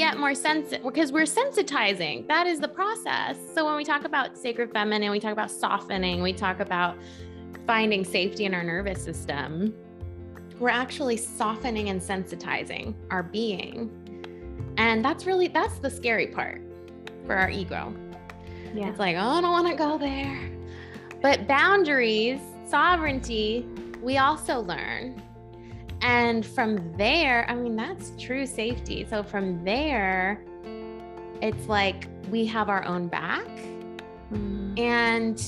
get more sensitive because we're sensitizing. That is the process. So when we talk about sacred feminine, we talk about softening, we talk about finding safety in our nervous system. We're actually softening and sensitizing our being. And that's really that's the scary part for our ego. Yeah. It's like, oh, I don't want to go there. But boundaries, sovereignty, we also learn. And from there, I mean, that's true safety. So from there, it's like we have our own back. Mm. And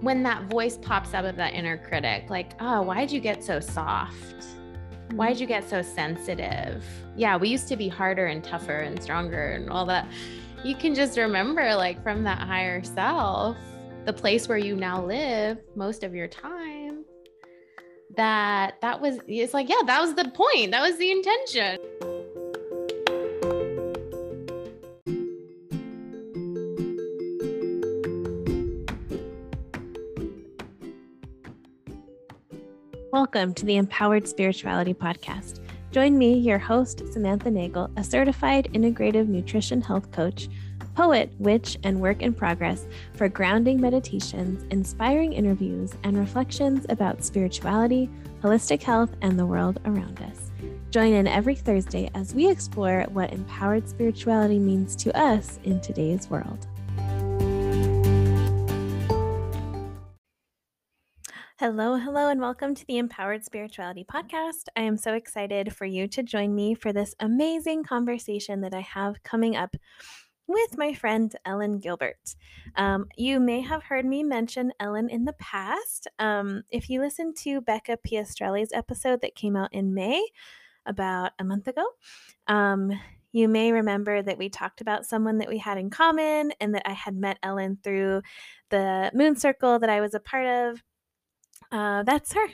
when that voice pops up of that inner critic, like, oh, why'd you get so soft? Why'd mm. you get so sensitive? Yeah, we used to be harder and tougher and stronger and all that. You can just remember, like, from that higher self, the place where you now live most of your time that that was it's like yeah that was the point that was the intention Welcome to the Empowered Spirituality Podcast. Join me, your host, Samantha Nagel, a certified integrative nutrition health coach poet, witch, and work in progress for grounding meditations, inspiring interviews, and reflections about spirituality, holistic health, and the world around us. Join in every Thursday as we explore what empowered spirituality means to us in today's world. Hello, hello, and welcome to the Empowered Spirituality Podcast. I am so excited for you to join me for this amazing conversation that I have coming up with my friend Ellen Gilbert. Um, you may have heard me mention Ellen in the past. Um, if you listen to Becca Piastrelli's episode that came out in May, about a month ago, um, you may remember that we talked about someone that we had in common and that I had met Ellen through the moon circle that I was a part of. Uh, that's her.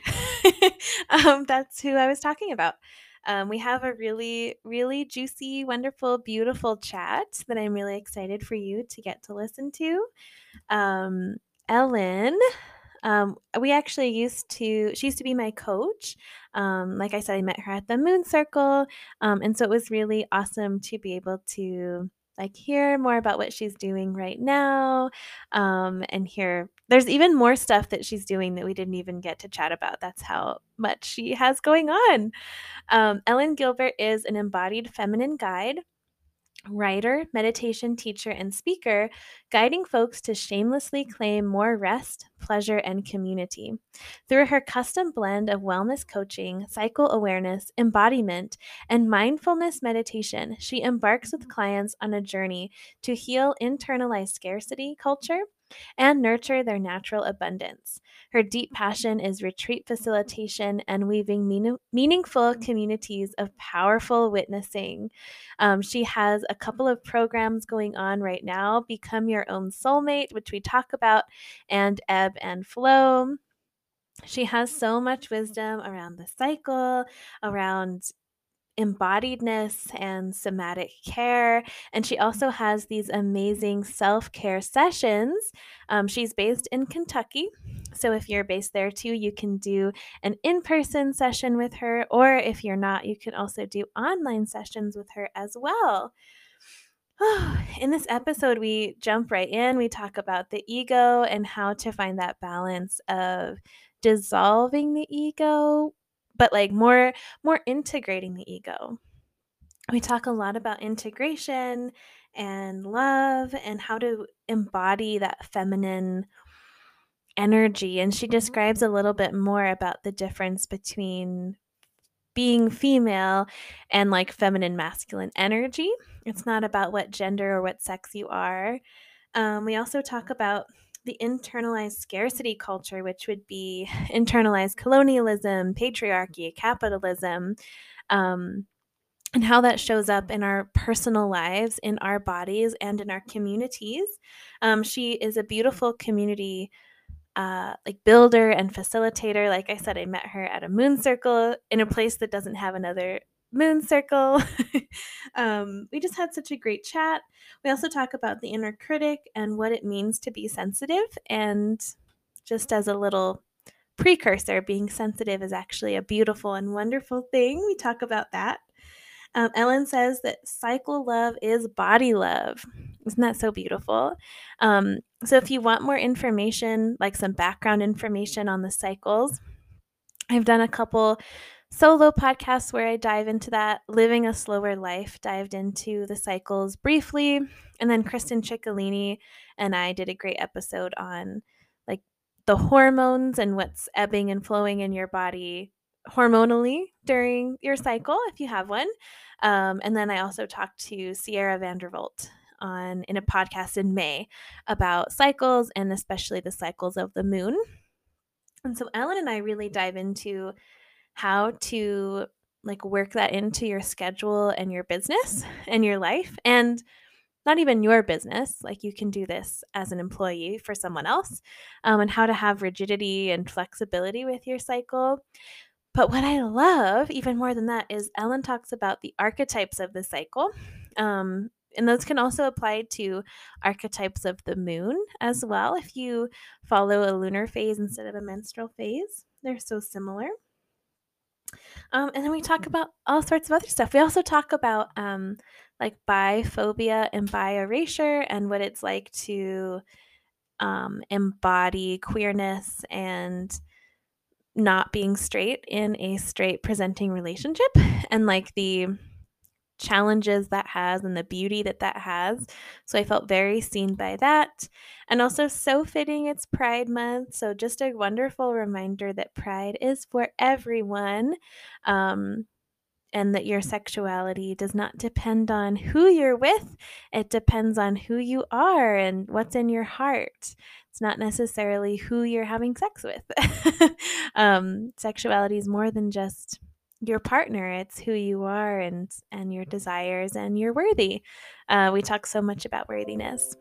um, that's who I was talking about. Um, we have a really, really juicy, wonderful, beautiful chat that I'm really excited for you to get to listen to. Um, Ellen, um, we actually used to, she used to be my coach. Um, like I said, I met her at the Moon Circle. Um, and so it was really awesome to be able to like hear more about what she's doing right now um, and hear there's even more stuff that she's doing that we didn't even get to chat about that's how much she has going on. Um, ellen gilbert is an embodied feminine guide writer, meditation teacher, and speaker, guiding folks to shamelessly claim more rest, pleasure, and community. Through her custom blend of wellness coaching, cycle awareness, embodiment, and mindfulness meditation, she embarks with clients on a journey to heal internalized scarcity culture and nurture their natural abundance. Her deep mm-hmm. passion is retreat mm-hmm. facilitation and weaving mean- meaningful mm-hmm. communities of powerful witnessing. Um, she has a couple of programs going on right now Become Your Own Soulmate, which we talk about, and Ebb and Flow. She has so much wisdom around the cycle, around embodiedness and somatic care. And she also has these amazing self care sessions. Um, she's based in Kentucky. So if you're based there too, you can do an in person session with her. Or if you're not, you can also do online sessions with her as well. in this episode, we jump right in. We talk about the ego and how to find that balance of dissolving the ego but like more more integrating the ego. We talk a lot about integration and love and how to embody that feminine energy and she mm-hmm. describes a little bit more about the difference between being female and like feminine masculine energy. It's not about what gender or what sex you are. Um, we also talk about the internalized scarcity culture, which would be internalized colonialism, patriarchy, capitalism, um, and how that shows up in our personal lives, in our bodies, and in our communities. Um, she is a beautiful community. Uh, like builder and facilitator. Like I said, I met her at a moon circle in a place that doesn't have another moon circle. um, we just had such a great chat. We also talk about the inner critic and what it means to be sensitive. And just as a little precursor, being sensitive is actually a beautiful and wonderful thing. We talk about that. Um, Ellen says that cycle love is body love. Isn't that so beautiful? Um, so, if you want more information, like some background information on the cycles, I've done a couple solo podcasts where I dive into that. Living a Slower Life dived into the cycles briefly. And then Kristen Ciccolini and I did a great episode on like the hormones and what's ebbing and flowing in your body hormonally during your cycle if you have one. Um, and then I also talked to Sierra Vandervolt on in a podcast in May about cycles and especially the cycles of the moon. And so Ellen and I really dive into how to like work that into your schedule and your business and your life and not even your business like you can do this as an employee for someone else um, and how to have rigidity and flexibility with your cycle but what I love even more than that is Ellen talks about the archetypes of the cycle. Um, and those can also apply to archetypes of the moon as well. If you follow a lunar phase instead of a menstrual phase, they're so similar. Um, and then we talk about all sorts of other stuff. We also talk about um, like biphobia and bi erasure and what it's like to um, embody queerness and not being straight in a straight presenting relationship and like the challenges that has and the beauty that that has. So I felt very seen by that. And also so fitting it's Pride Month. So just a wonderful reminder that Pride is for everyone. Um, and that your sexuality does not depend on who you're with. It depends on who you are and what's in your heart. It's not necessarily who you're having sex with. um, sexuality is more than just your partner it's who you are and and your desires and you're worthy uh, we talk so much about worthiness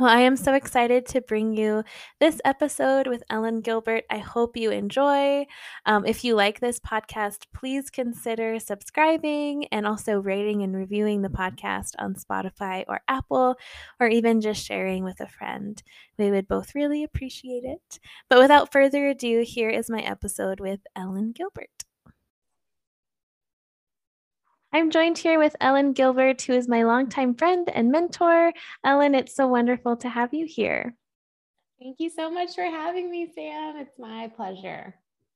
well, I am so excited to bring you this episode with Ellen Gilbert. I hope you enjoy. Um, if you like this podcast, please consider subscribing and also rating and reviewing the podcast on Spotify or Apple, or even just sharing with a friend. We would both really appreciate it. But without further ado, here is my episode with Ellen Gilbert. I'm joined here with Ellen Gilbert, who is my longtime friend and mentor. Ellen, it's so wonderful to have you here. Thank you so much for having me, Sam. It's my pleasure.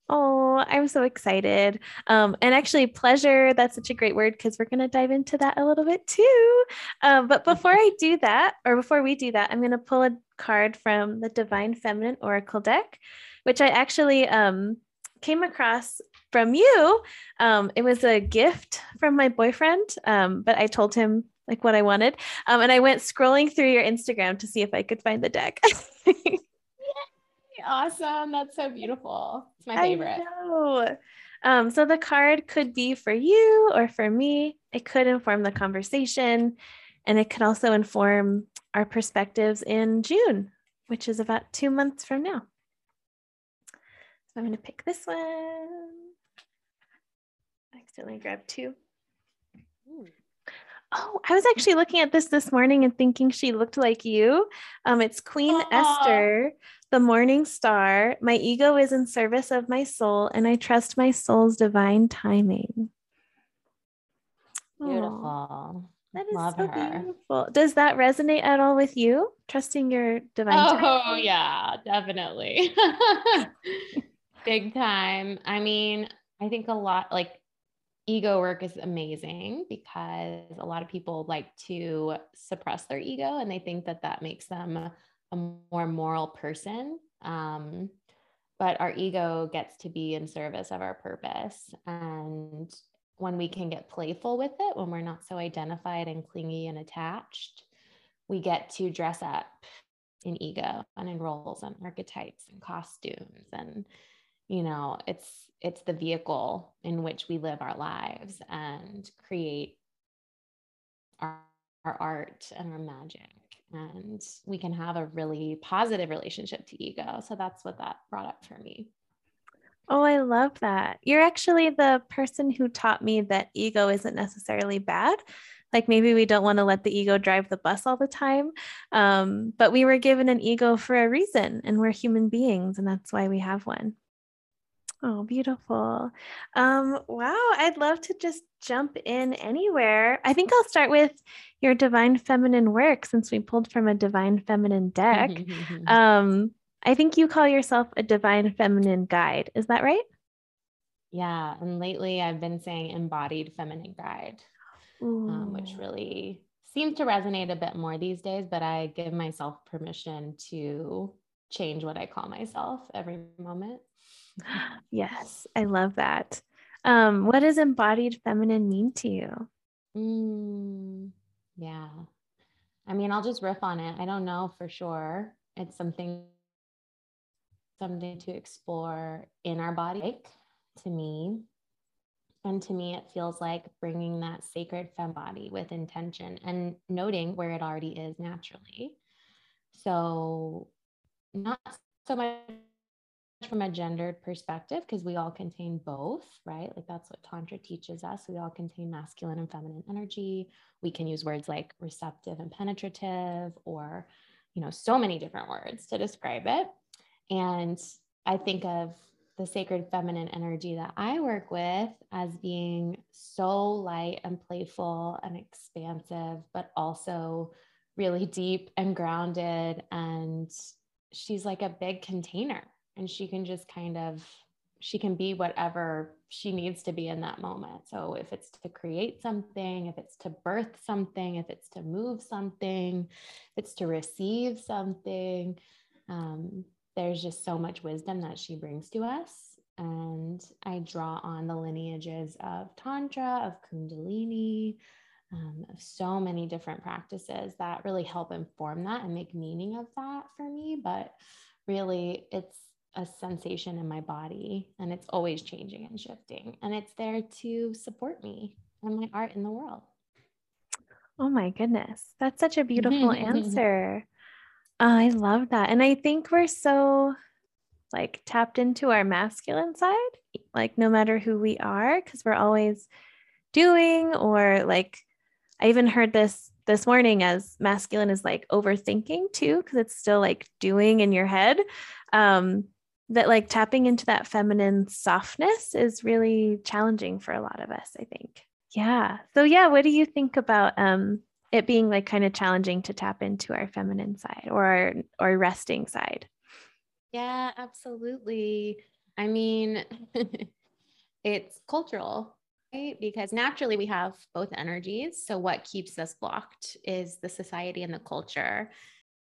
Oh, I'm so excited. Um, and actually, pleasure, that's such a great word because we're going to dive into that a little bit too. Um, but before I do that, or before we do that, I'm going to pull a card from the Divine Feminine Oracle deck, which I actually um, came across from you. Um, it was a gift from my boyfriend, um, but I told him like what I wanted. Um, and I went scrolling through your Instagram to see if I could find the deck. awesome. That's so beautiful. It's my favorite. Um, so the card could be for you or for me. It could inform the conversation and it could also inform our perspectives in June, which is about two months from now. So I'm going to pick this one accidentally grabbed two. Oh, I was actually looking at this this morning and thinking she looked like you. Um, it's Queen Aww. Esther, the morning star. My ego is in service of my soul, and I trust my soul's divine timing. Beautiful. That is Love so her. beautiful. Does that resonate at all with you? Trusting your divine oh, timing? Oh, yeah, definitely. Big time. I mean, I think a lot like ego work is amazing because a lot of people like to suppress their ego and they think that that makes them a more moral person. Um, but our ego gets to be in service of our purpose. And when we can get playful with it, when we're not so identified and clingy and attached, we get to dress up in ego and in roles and archetypes and costumes and you know it's it's the vehicle in which we live our lives and create our, our art and our magic and we can have a really positive relationship to ego so that's what that brought up for me Oh, I love that. You're actually the person who taught me that ego isn't necessarily bad. Like maybe we don't want to let the ego drive the bus all the time. Um, but we were given an ego for a reason, and we're human beings, and that's why we have one. Oh, beautiful. Um, wow, I'd love to just jump in anywhere. I think I'll start with your divine feminine work since we pulled from a divine feminine deck. um, I think you call yourself a divine feminine guide. Is that right? Yeah. And lately I've been saying embodied feminine guide, um, which really seems to resonate a bit more these days, but I give myself permission to change what I call myself every moment. Yes, I love that. Um, what does embodied feminine mean to you? Mm, yeah. I mean, I'll just riff on it. I don't know for sure. It's something something to explore in our body to me. And to me, it feels like bringing that sacred fem body with intention and noting where it already is naturally. So, not so much from a gendered perspective because we all contain both, right? Like that's what Tantra teaches us. We all contain masculine and feminine energy. We can use words like receptive and penetrative, or, you know, so many different words to describe it. And I think of the sacred feminine energy that I work with as being so light and playful and expansive, but also really deep and grounded. And she's like a big container and she can just kind of she can be whatever she needs to be in that moment. So if it's to create something, if it's to birth something, if it's to move something, if it's to receive something, um, there's just so much wisdom that she brings to us. And I draw on the lineages of Tantra, of Kundalini, um, of so many different practices that really help inform that and make meaning of that for me. But really, it's a sensation in my body and it's always changing and shifting. And it's there to support me and my art in the world. Oh my goodness. That's such a beautiful answer. I love that. And I think we're so like tapped into our masculine side, like no matter who we are, because we're always doing or like I even heard this this morning as masculine is like overthinking too, because it's still like doing in your head. Um, that like tapping into that feminine softness is really challenging for a lot of us, I think. Yeah. So yeah, what do you think about um it being like kind of challenging to tap into our feminine side or our, or resting side? Yeah, absolutely. I mean, it's cultural, right? Because naturally we have both energies. So what keeps us blocked is the society and the culture.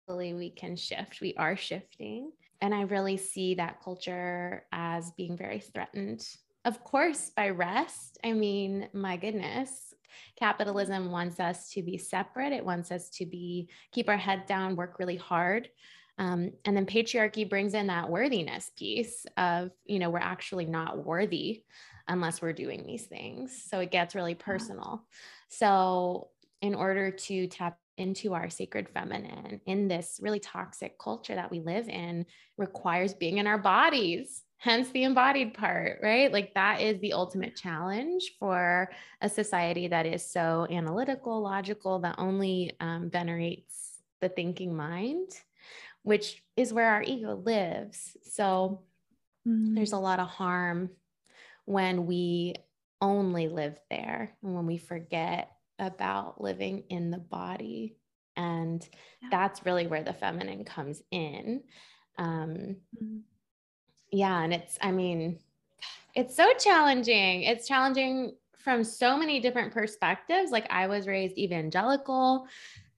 Hopefully we can shift. We are shifting. And I really see that culture as being very threatened. Of course, by rest. I mean, my goodness, capitalism wants us to be separate. It wants us to be keep our head down, work really hard. Um, and then patriarchy brings in that worthiness piece of, you know, we're actually not worthy unless we're doing these things. So it gets really personal. So, in order to tap into our sacred feminine in this really toxic culture that we live in requires being in our bodies hence the embodied part right like that is the ultimate challenge for a society that is so analytical logical that only um, venerates the thinking mind which is where our ego lives so mm. there's a lot of harm when we only live there and when we forget about living in the body. And yeah. that's really where the feminine comes in. Um, mm-hmm. Yeah. And it's, I mean, it's so challenging. It's challenging from so many different perspectives. Like I was raised evangelical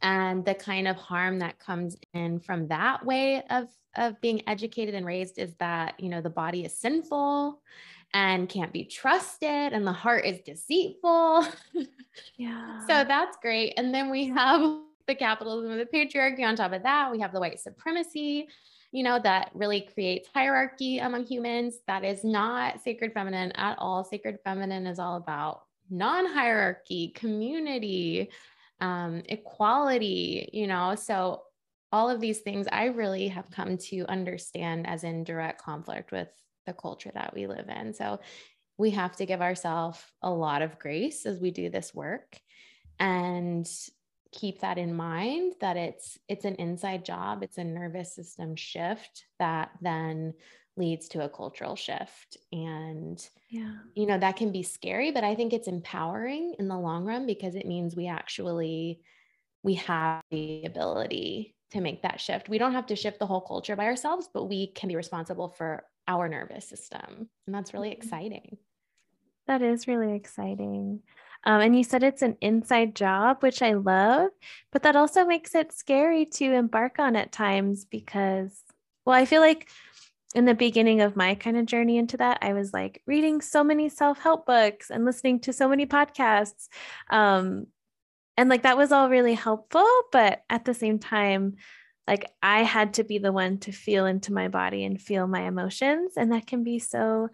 and the kind of harm that comes in from that way of of being educated and raised is that you know the body is sinful and can't be trusted and the heart is deceitful. Yeah. so that's great. And then we have the capitalism of the patriarchy on top of that. We have the white supremacy, you know, that really creates hierarchy among humans. That is not sacred feminine at all. Sacred feminine is all about non hierarchy, community, um, equality, you know. So all of these things I really have come to understand as in direct conflict with the culture that we live in. So we have to give ourselves a lot of grace as we do this work and keep that in mind that it's it's an inside job it's a nervous system shift that then leads to a cultural shift. And, Yeah. you know, that can be scary, but I think it's empowering in the long run because it means we actually we have the ability to make that shift. We don't have to shift the whole culture by ourselves, but we can be responsible for our nervous system. And that's really Mhm. exciting. That is really exciting. Um, and you said it's an inside job, which I love, but that also makes it scary to embark on at times because, well, I feel like in the beginning of my kind of journey into that, I was like reading so many self help books and listening to so many podcasts. Um, and like that was all really helpful. But at the same time, like I had to be the one to feel into my body and feel my emotions. And that can be so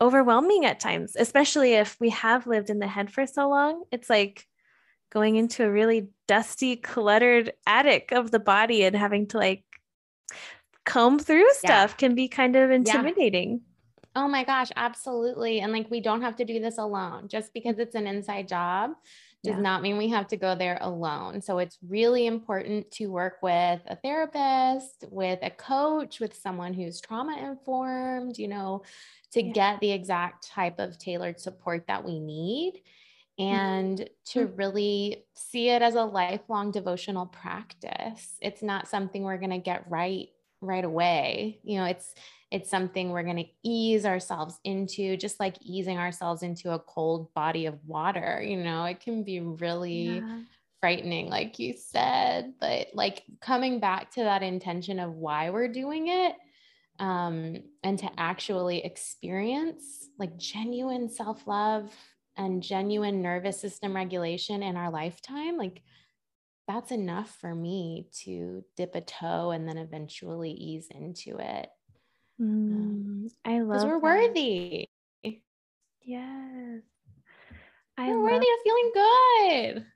overwhelming at times, especially if we have lived in the head for so long. It's like going into a really dusty, cluttered attic of the body and having to like comb through stuff Yeah. can be kind of intimidating. Oh my gosh, absolutely. And like we don't have to do this alone. Just because it's an inside job does Yeah. not mean we have to go there alone. So it's really important to work with a therapist, with a coach, with someone who's trauma informed, you know, to Yeah. get the exact type of tailored support that we need mm-hmm. and to mm-hmm. really see it as a lifelong devotional practice. It's not something we're going to get right right away. You know, it's it's something we're going to ease ourselves into just like easing ourselves into a cold body of water, you know. It can be really Yeah. frightening like you said, but like coming back to that intention of why we're doing it um, and to actually experience like genuine self love and genuine nervous system regulation in our lifetime, like that's enough for me to dip a toe and then eventually ease into it Mm, I love because we're that. worthy. Yes. I We're worthy of feeling good.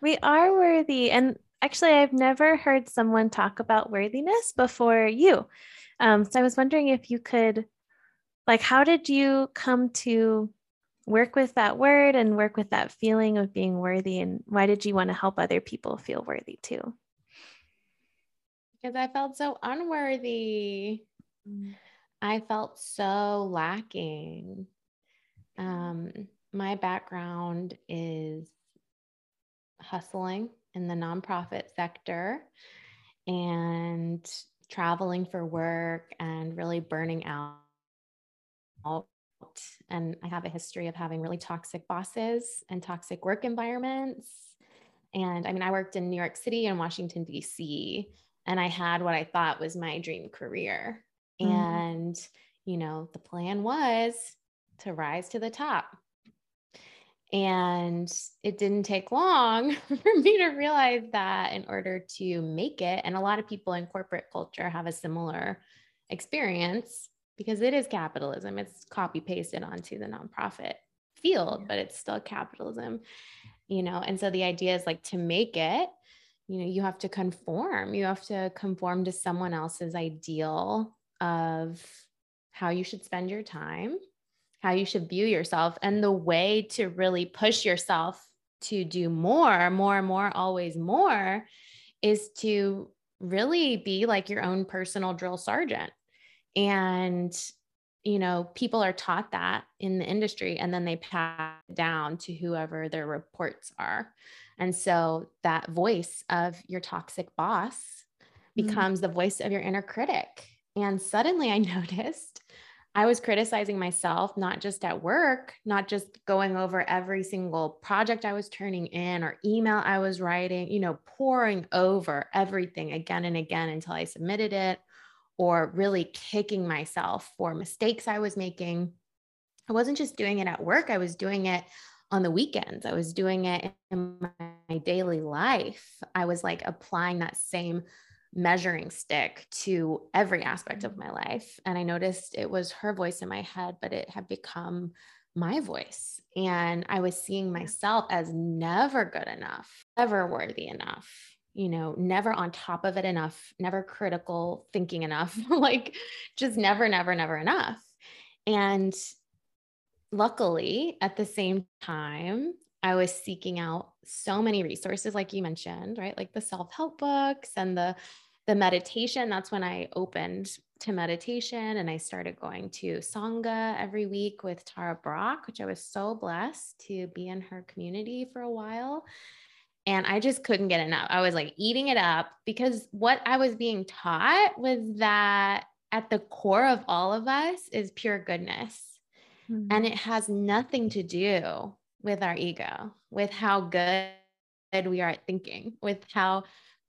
We are worthy. And actually, I've never heard someone talk about worthiness before you. Um, so I was wondering if you could, like, how did you come to work with that word and work with that feeling of being worthy? And why did you want to help other people feel worthy too? Because I felt so unworthy. I felt so lacking. Um, my background is hustling in the nonprofit sector and traveling for work and really burning out. And I have a history of having really toxic bosses and toxic work environments. And I mean, I worked in New York City and Washington, D.C., and I had what I thought was my dream career. Mhm. And, you know, the plan was to rise to the top. And it didn't take long for me to realize that in order to make it, and a lot of people in corporate culture have a similar experience because it is capitalism, it's copy pasted onto the nonprofit field, but it's still capitalism, you know. And so the idea is like to make it, you know, you have to conform, you have to conform to someone else's ideal of how you should spend your time how you should view yourself and the way to really push yourself to do more, more, and more, always more is to really be like your own personal drill sergeant. And, you know, people are taught that in the industry and then they pass it down to whoever their reports are. And so that voice of your toxic boss Mm. becomes the voice of your inner critic. And suddenly I noticed I was criticizing myself, not just at work, not just going over every single project I was turning in or email I was writing, you know, pouring over everything again and again until I submitted it, or really kicking myself for mistakes I was making. I wasn't just doing it at work, I was doing it on the weekends. I was doing it in my daily life. I was like applying that same measuring stick to every aspect of mm-hmm. my life. And I noticed it was her voice in my head, but it had become my voice. And I was seeing myself as never good enough, never worthy enough, you know, never on top of it enough, never critical thinking enough, like just never, never, never enough. And luckily, at the same time, I was seeking out so many resources, like you mentioned, right? Like the self help books and the the meditation, that's when I opened to meditation and I started going to Sangha every week with Tara Brach, which I was so blessed to be in her community for a while. And I just couldn't get enough. I was like eating it up because what I was being taught was that at the core of all of us is pure goodness. Mm-hmm. And it has nothing to do with our ego, with how good we are at thinking, with how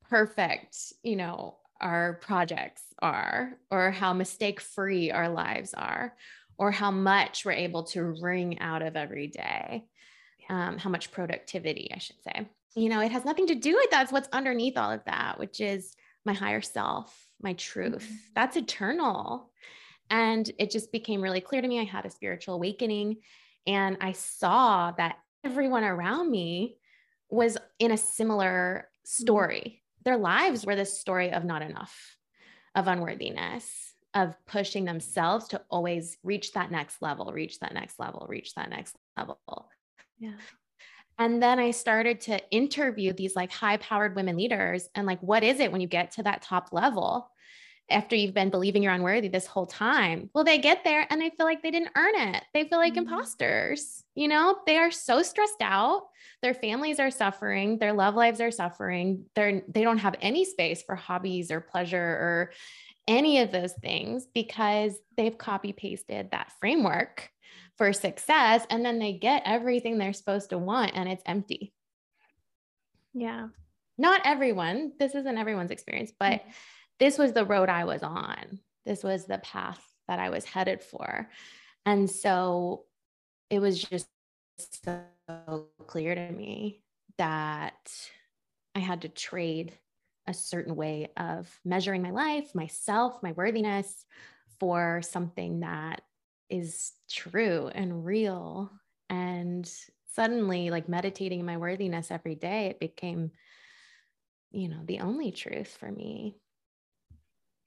perfect, you know, our projects are, or how mistake free our lives are, or how much we're able to wring out of every day, um, how much productivity, I should say. You know, it has nothing to do with that's what's underneath all of that, which is my higher self, my truth. Mm-hmm. That's eternal. And it just became really clear to me. I had a spiritual awakening and I saw that everyone around me was in a similar mm-hmm. story their lives were this story of not enough, of unworthiness, of pushing themselves to always reach that next level, reach that next level, reach that next level. Yeah. And then I started to interview these like high powered women leaders and like, what is it when you get to that top level? after you've been believing you're unworthy this whole time. Well, they get there and they feel like they didn't earn it. They feel like mm-hmm. imposters. You know, they are so stressed out. Their families are suffering, their love lives are suffering. They're they don't have any space for hobbies or pleasure or any of those things because they've copy pasted that framework for success and then they get everything they're supposed to want and it's empty. Yeah. Not everyone. This isn't everyone's experience, but mm-hmm this was the road I was on. This was the path that I was headed for. And so it was just so clear to me that I had to trade a certain way of measuring my life, myself, my worthiness for something that is true and real. And suddenly, like meditating my worthiness every day, it became, you know, the only truth for me.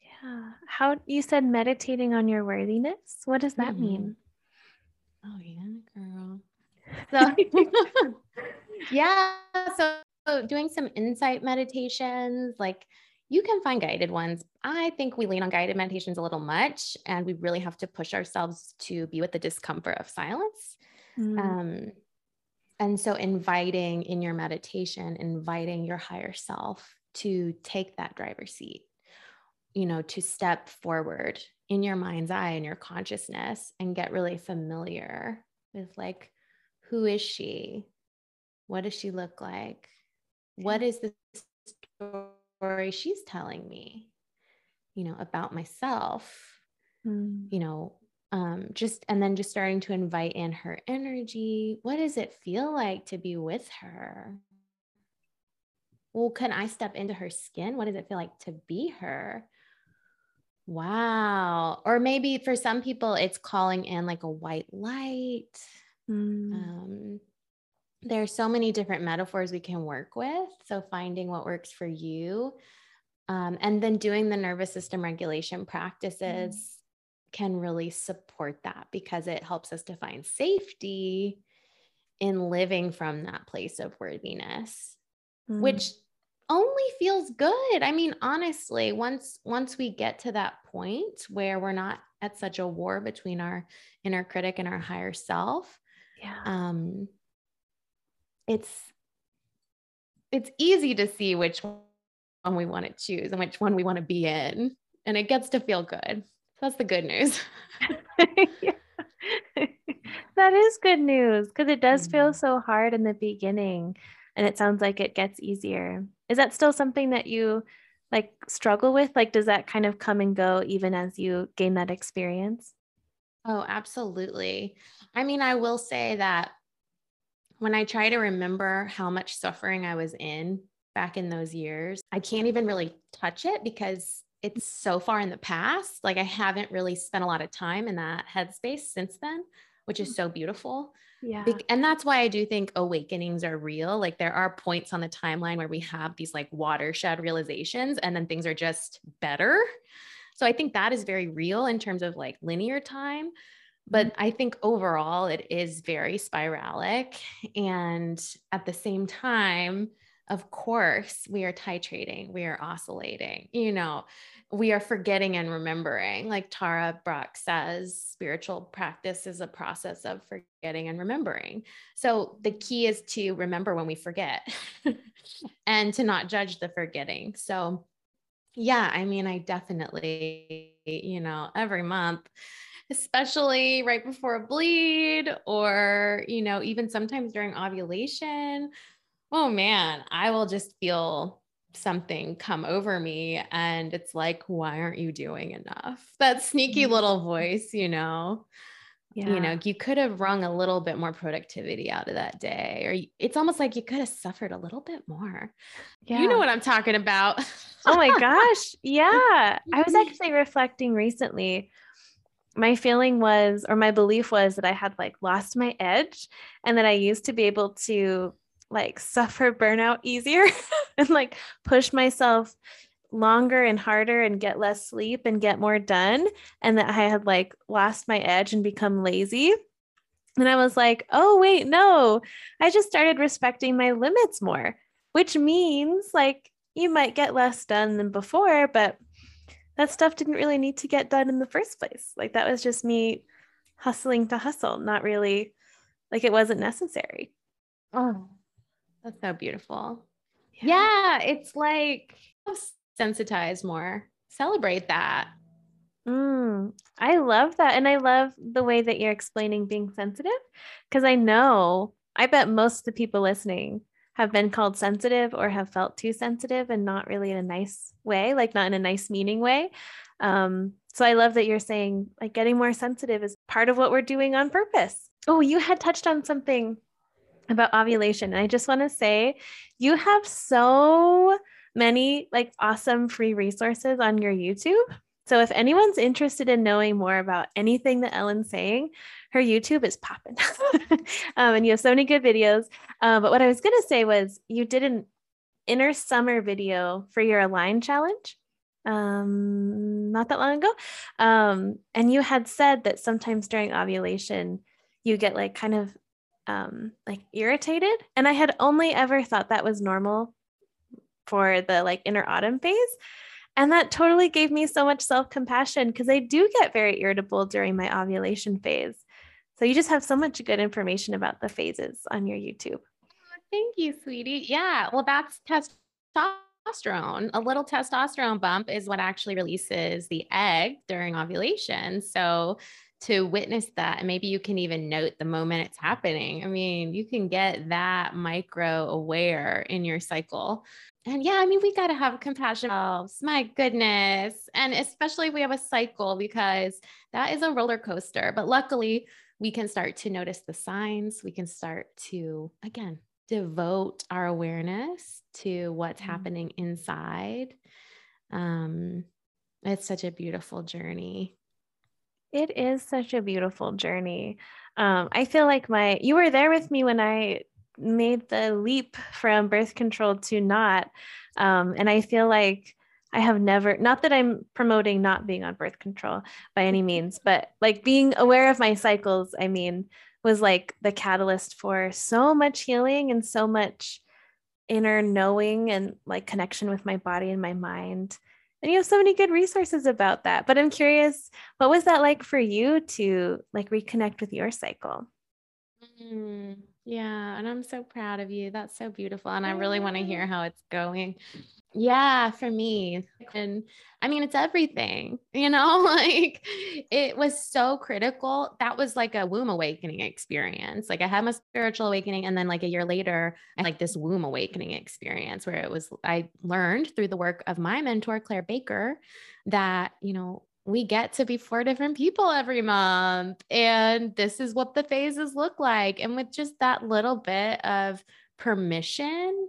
Yeah. How you said meditating on your worthiness? What does that mm-hmm. mean? Oh yeah, girl. So yeah, so doing some insight meditations, like you can find guided ones. I think we lean on guided meditations a little much, and we really have to push ourselves to be with the discomfort of silence. Mm. Um, and so, inviting in your meditation, inviting your higher self to take that driver's seat you know, to step forward in your mind's eye and your consciousness and get really familiar with like, who is she? What does she look like? What is this story she's telling me, you know, about myself? Mm. You know, um, just and then just starting to invite in her energy. What does it feel like to be with her? Well, can I step into her skin? What does it feel like to be her? Wow. Or maybe for some people, it's calling in like a white light. Mm. Um, there are so many different metaphors we can work with. So, finding what works for you. Um, and then doing the nervous system regulation practices mm. can really support that because it helps us to find safety in living from that place of worthiness, mm. which only feels good. I mean, honestly, once once we get to that point where we're not at such a war between our inner critic and our higher self, yeah. Um it's it's easy to see which one we want to choose and which one we want to be in. And it gets to feel good. So that's the good news. that is good news because it does feel mm-hmm. so hard in the beginning and it sounds like it gets easier is that still something that you like struggle with like does that kind of come and go even as you gain that experience oh absolutely i mean i will say that when i try to remember how much suffering i was in back in those years i can't even really touch it because it's so far in the past like i haven't really spent a lot of time in that headspace since then which is mm. so beautiful yeah. And that's why I do think awakenings are real. Like there are points on the timeline where we have these like watershed realizations and then things are just better. So I think that is very real in terms of like linear time. But mm-hmm. I think overall it is very spiralic. And at the same time, of course we are titrating, we are oscillating, you know, we are forgetting and remembering. Like Tara Brach says, spiritual practice is a process of forgetting and remembering. So the key is to remember when we forget and to not judge the forgetting. So, yeah, I mean, I definitely, you know, every month, especially right before a bleed or, you know, even sometimes during ovulation. Oh man, I will just feel something come over me and it's like why aren't you doing enough that sneaky mm-hmm. little voice you know yeah. you know you could have wrung a little bit more productivity out of that day or it's almost like you could have suffered a little bit more yeah. you know what i'm talking about oh my gosh yeah i was actually reflecting recently my feeling was or my belief was that i had like lost my edge and that i used to be able to like suffer burnout easier and like push myself longer and harder and get less sleep and get more done and that I had like lost my edge and become lazy. And I was like, "Oh wait, no. I just started respecting my limits more." Which means like you might get less done than before, but that stuff didn't really need to get done in the first place. Like that was just me hustling to hustle, not really like it wasn't necessary. Oh, that's so beautiful. Yeah, yeah it's like sensitize more. Celebrate that. Mm, I love that. And I love the way that you're explaining being sensitive because I know, I bet most of the people listening have been called sensitive or have felt too sensitive and not really in a nice way, like not in a nice meaning way. Um, so I love that you're saying like getting more sensitive is part of what we're doing on purpose. Oh, you had touched on something about ovulation. And I just want to say you have so many like awesome free resources on your YouTube. So if anyone's interested in knowing more about anything that Ellen's saying, her YouTube is popping. um, and you have so many good videos. Uh, but what I was going to say was you did an inner summer video for your Align challenge um, not that long ago. Um, and you had said that sometimes during ovulation, you get like kind of um, like irritated. And I had only ever thought that was normal for the like inner autumn phase. And that totally gave me so much self compassion because I do get very irritable during my ovulation phase. So you just have so much good information about the phases on your YouTube. Thank you, sweetie. Yeah. Well, that's testosterone. A little testosterone bump is what actually releases the egg during ovulation. So to witness that and maybe you can even note the moment it's happening. I mean you can get that micro aware in your cycle. And yeah i mean we got to have compassion ourselves my goodness. And especially if we have a cycle because that is a roller coaster but luckily we can start to notice the signs. We can start to again devote our awareness to what's mm-hmm. happening inside. Um it's such a beautiful journey it is such a beautiful journey. Um, I feel like my you were there with me when I made the leap from birth control to not, um, and I feel like I have never not that I'm promoting not being on birth control by any means, but like being aware of my cycles. I mean, was like the catalyst for so much healing and so much inner knowing and like connection with my body and my mind and you have so many good resources about that but i'm curious what was that like for you to like reconnect with your cycle? Mm, yeah and i'm so proud of you that's so beautiful and i really want to hear how it's going yeah, for me. And I mean, it's everything, you know, like it was so critical. That was like a womb awakening experience. Like I had my spiritual awakening. And then, like a year later, I like this womb awakening experience where it was, I learned through the work of my mentor, Claire Baker, that, you know, we get to be four different people every month. And this is what the phases look like. And with just that little bit of permission,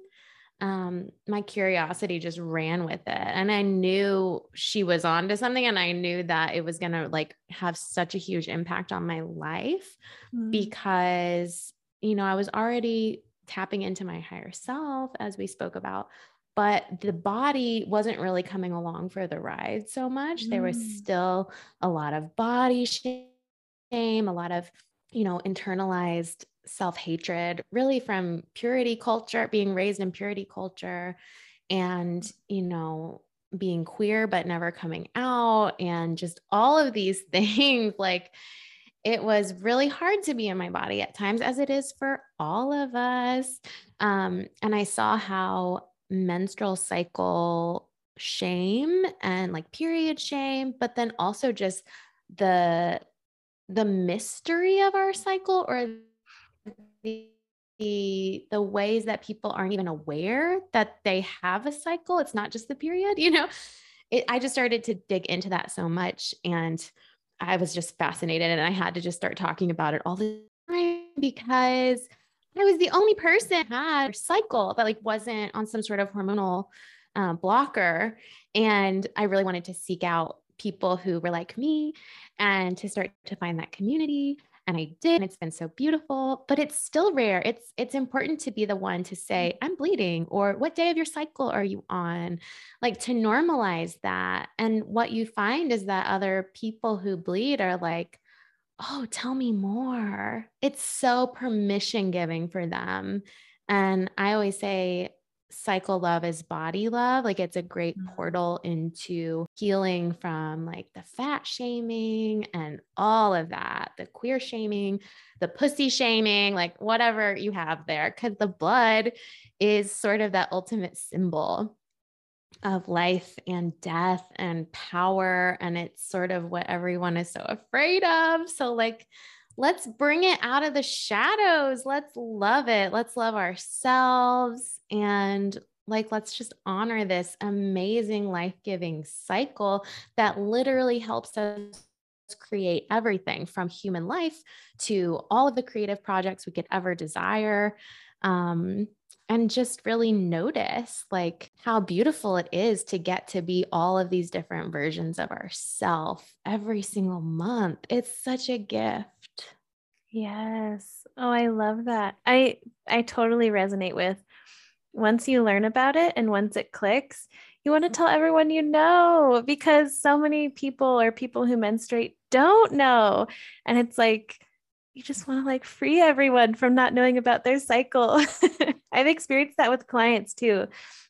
um, my curiosity just ran with it. And I knew she was on to something. And I knew that it was going to like have such a huge impact on my life mm. because, you know, I was already tapping into my higher self, as we spoke about, but the body wasn't really coming along for the ride so much. Mm. There was mm. still a lot of body shame, a lot of, you know, internalized self hatred, really from purity culture, being raised in purity culture, and, you know, being queer but never coming out, and just all of these things. Like, it was really hard to be in my body at times, as it is for all of us. Um, and I saw how menstrual cycle shame and like period shame, but then also just the the mystery of our cycle or the the, the ways that people aren't even aware that they have a cycle. It's not just the period, you know. It, I just started to dig into that so much and I was just fascinated and I had to just start talking about it all the time because I was the only person had cycle that like wasn't on some sort of hormonal uh, blocker. And I really wanted to seek out people who were like me and to start to find that community and I did and it's been so beautiful but it's still rare it's it's important to be the one to say I'm bleeding or what day of your cycle are you on like to normalize that and what you find is that other people who bleed are like oh tell me more it's so permission giving for them and I always say cycle love is body love. Like it's a great mm-hmm. portal into healing from like the fat shaming and all of that, the queer shaming, the pussy shaming, like whatever you have there, because the blood is sort of that ultimate symbol of life and death and power. And it's sort of what everyone is so afraid of. So, like, let's bring it out of the shadows. Let's love it. Let's love ourselves and like let's just honor this amazing life-giving cycle that literally helps us create everything from human life to all of the creative projects we could ever desire um, and just really notice like how beautiful it is to get to be all of these different versions of ourself every single month it's such a gift Yes. Oh, I love that. I I totally resonate with once you learn about it and once it clicks, you want to tell everyone you know because so many people or people who menstruate don't know. And it's like you just want to like free everyone from not knowing about their cycle. I've experienced that with clients too.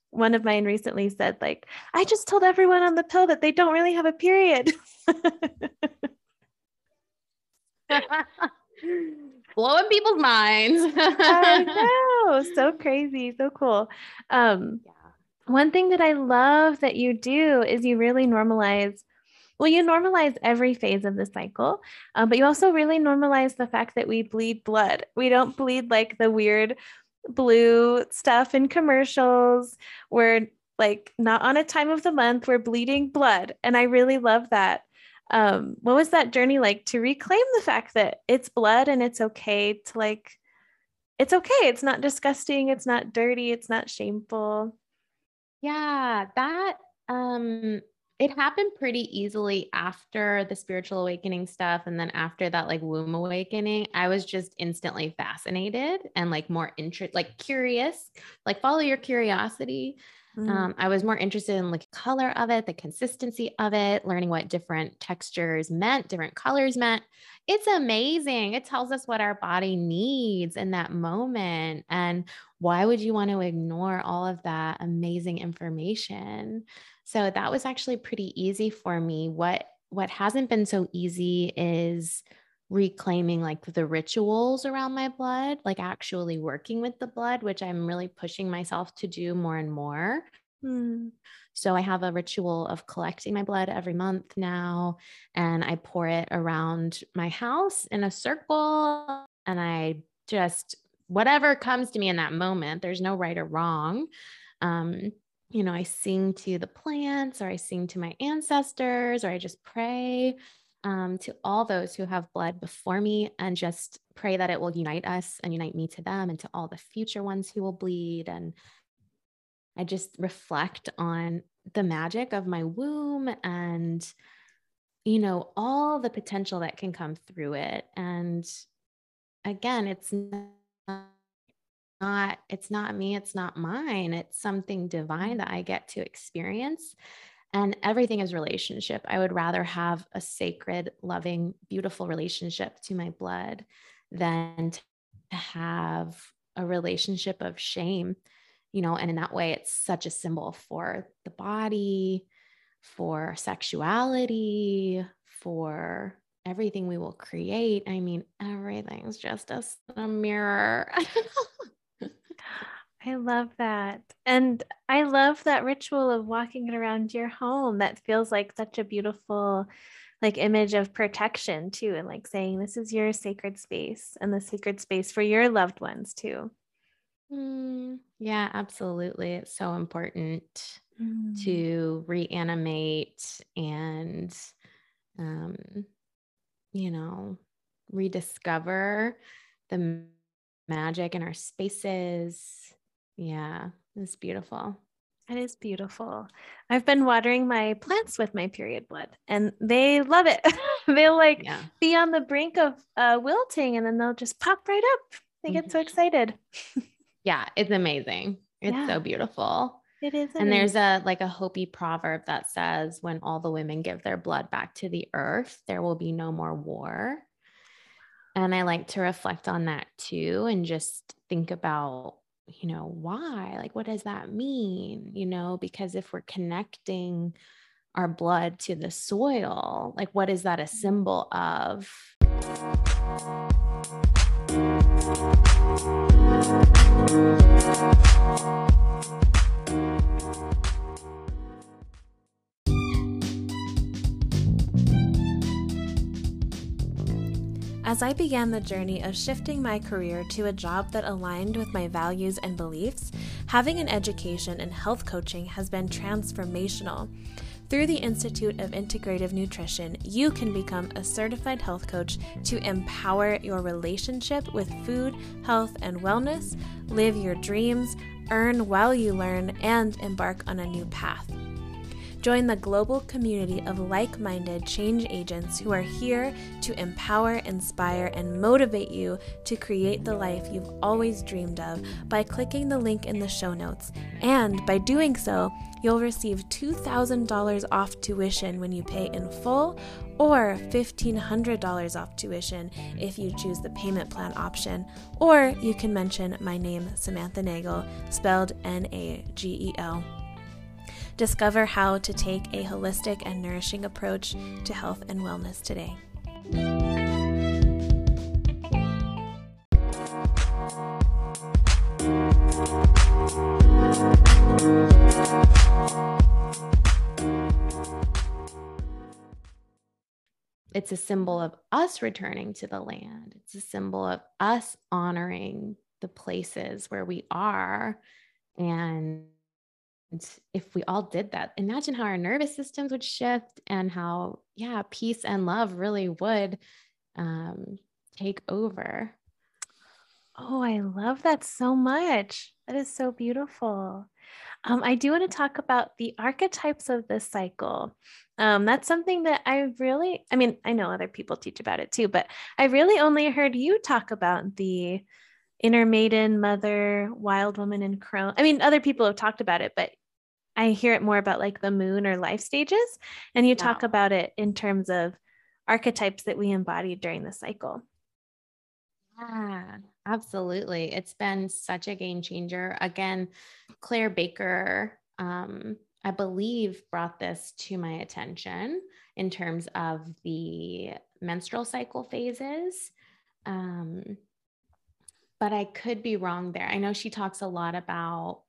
One of mine recently said like, I just told everyone on the pill that they don't really have a period. blowing people's minds. I know. So crazy. So cool. Um, yeah. One thing that I love that you do is you really normalize. Well, you normalize every phase of the cycle, um, but you also really normalize the fact that we bleed blood. We don't bleed like the weird blue stuff in commercials. We're like not on a time of the month, we're bleeding blood. And I really love that um what was that journey like to reclaim the fact that it's blood and it's okay to like it's okay it's not disgusting it's not dirty it's not shameful yeah that um it happened pretty easily after the spiritual awakening stuff and then after that like womb awakening i was just instantly fascinated and like more interest like curious like follow your curiosity Mm. Um, I was more interested in like color of it, the consistency of it, learning what different textures meant, different colors meant. It's amazing. It tells us what our body needs in that moment. And why would you want to ignore all of that amazing information? So that was actually pretty easy for me. What what hasn't been so easy is reclaiming like the rituals around my blood, like actually working with the blood, which I'm really pushing myself to do more and more. Mm. So I have a ritual of collecting my blood every month now, and I pour it around my house in a circle. And I just, whatever comes to me in that moment, there's no right or wrong. Um, you know, I sing to the plants, or I sing to my ancestors, or I just pray um, to all those who have bled before me and just pray that it will unite us and unite me to them and to all the future ones who will bleed. And I just reflect on the magic of my womb and, you know, all the potential that can come through it. And again, it's not it's not me it's not mine it's something divine that i mm-hmm. get to experience and everything is relationship. I would rather have a sacred, loving, beautiful relationship to my blood than to have a relationship of shame, you know, and in that way, it's such a symbol for the body, for sexuality, for everything we will create. I mean, everything's just a, a mirror. I love that. And I love that ritual of walking around your home. That feels like such a beautiful like image of protection too and like saying this is your sacred space and the sacred space for your loved ones too. Mm, yeah, absolutely. It's so important mm. to reanimate and um you know, rediscover the magic in our spaces. Yeah, it's beautiful. It is beautiful. I've been watering my plants with my period blood and they love it. they'll like yeah. be on the brink of uh, wilting and then they'll just pop right up. They get so mm-hmm. excited. yeah, it's amazing. It's yeah. so beautiful. It is. And there's a like a Hopi proverb that says when all the women give their blood back to the earth, there will be no more war. And I like to reflect on that too and just think about, you know, why? Like what does that mean? You know, because if we're connecting our blood to the soil, like what is that a symbol of? As I began the journey of shifting my career to a job that aligned with my values and beliefs, having an education in health coaching has been transformational. Through the Institute of Integrative Nutrition, you can become a certified health coach to empower your relationship with food, health, and wellness, live your dreams, earn while you learn, and embark on a new path. Join the global community of like minded change agents who are here to empower, inspire, and motivate you to create the life you've always dreamed of by clicking the link in the show notes. And by doing so, you'll receive $2,000 off tuition when you pay in full or $1,500 off tuition if you choose the payment plan option. Or you can mention my name, Samantha Nagel, spelled N A G E L. Discover how to take a holistic and nourishing approach to health and wellness today. It's a symbol of us returning to the land. It's a symbol of us honoring the places where we are and if we all did that, imagine how our nervous systems would shift and how, yeah, peace and love really would um, take over. Oh, I love that so much. That is so beautiful. Um, I do want to talk about the archetypes of this cycle. Um, that's something that I really, I mean, I know other people teach about it too, but I really only heard you talk about the inner maiden, mother, wild woman, and crone. I mean, other people have talked about it, but I hear it more about like the moon or life stages. And you yeah. talk about it in terms of archetypes that we embody during the cycle. Yeah, absolutely. It's been such a game changer. Again, Claire Baker, um, I believe, brought this to my attention in terms of the menstrual cycle phases. Um, but I could be wrong there. I know she talks a lot about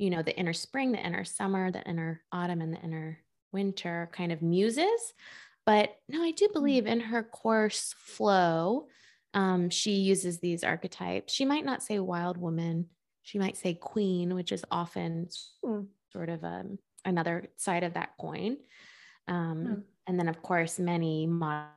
you know, the inner spring, the inner summer, the inner autumn, and the inner winter kind of muses. But no, I do mm. believe in her course flow, um, she uses these archetypes. She might not say wild woman, she might say queen, which is often mm. sort of um, another side of that coin. Um, mm. And then, of course, many modern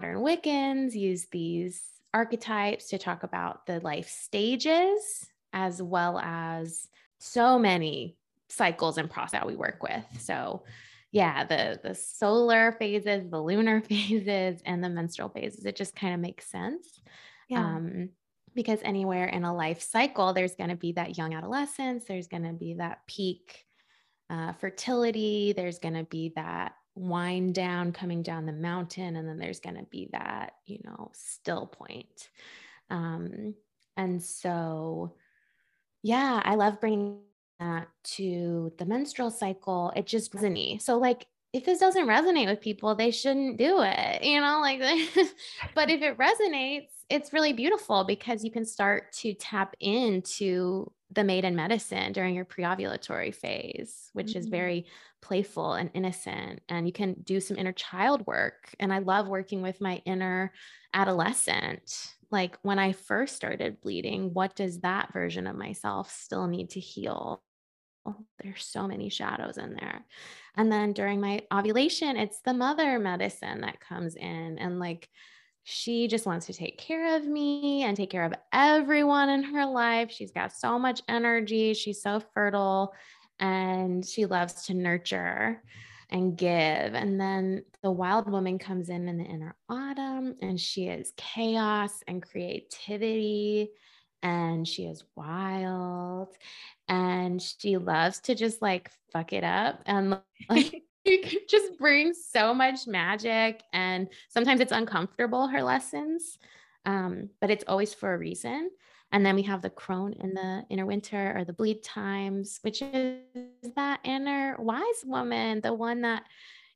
Wiccans use these archetypes to talk about the life stages as well as so many cycles and process that we work with. So yeah, the the solar phases, the lunar phases, and the menstrual phases, it just kind of makes sense. Yeah. Um, because anywhere in a life cycle, there's going to be that young adolescence, there's going to be that peak uh, fertility, there's going to be that wind down coming down the mountain, and then there's going to be that, you know, still point. Um, and so, yeah, I love bringing that to the menstrual cycle. It just resonates. So, like, if this doesn't resonate with people, they shouldn't do it, you know, like, but if it resonates, it's really beautiful because you can start to tap into the maiden medicine during your pre-ovulatory phase, which mm-hmm. is very playful and innocent. And you can do some inner child work. And I love working with my inner adolescent. Like when I first started bleeding, what does that version of myself still need to heal? there's so many shadows in there. And then during my ovulation, it's the mother medicine that comes in and like she just wants to take care of me and take care of everyone in her life. She's got so much energy. She's so fertile and she loves to nurture and give. And then the wild woman comes in in the inner autumn and she is chaos and creativity and she is wild and she loves to just like fuck it up and like just bring so much magic and sometimes it's uncomfortable her lessons um, but it's always for a reason and then we have the crone in the inner winter or the bleed times which is that inner wise woman the one that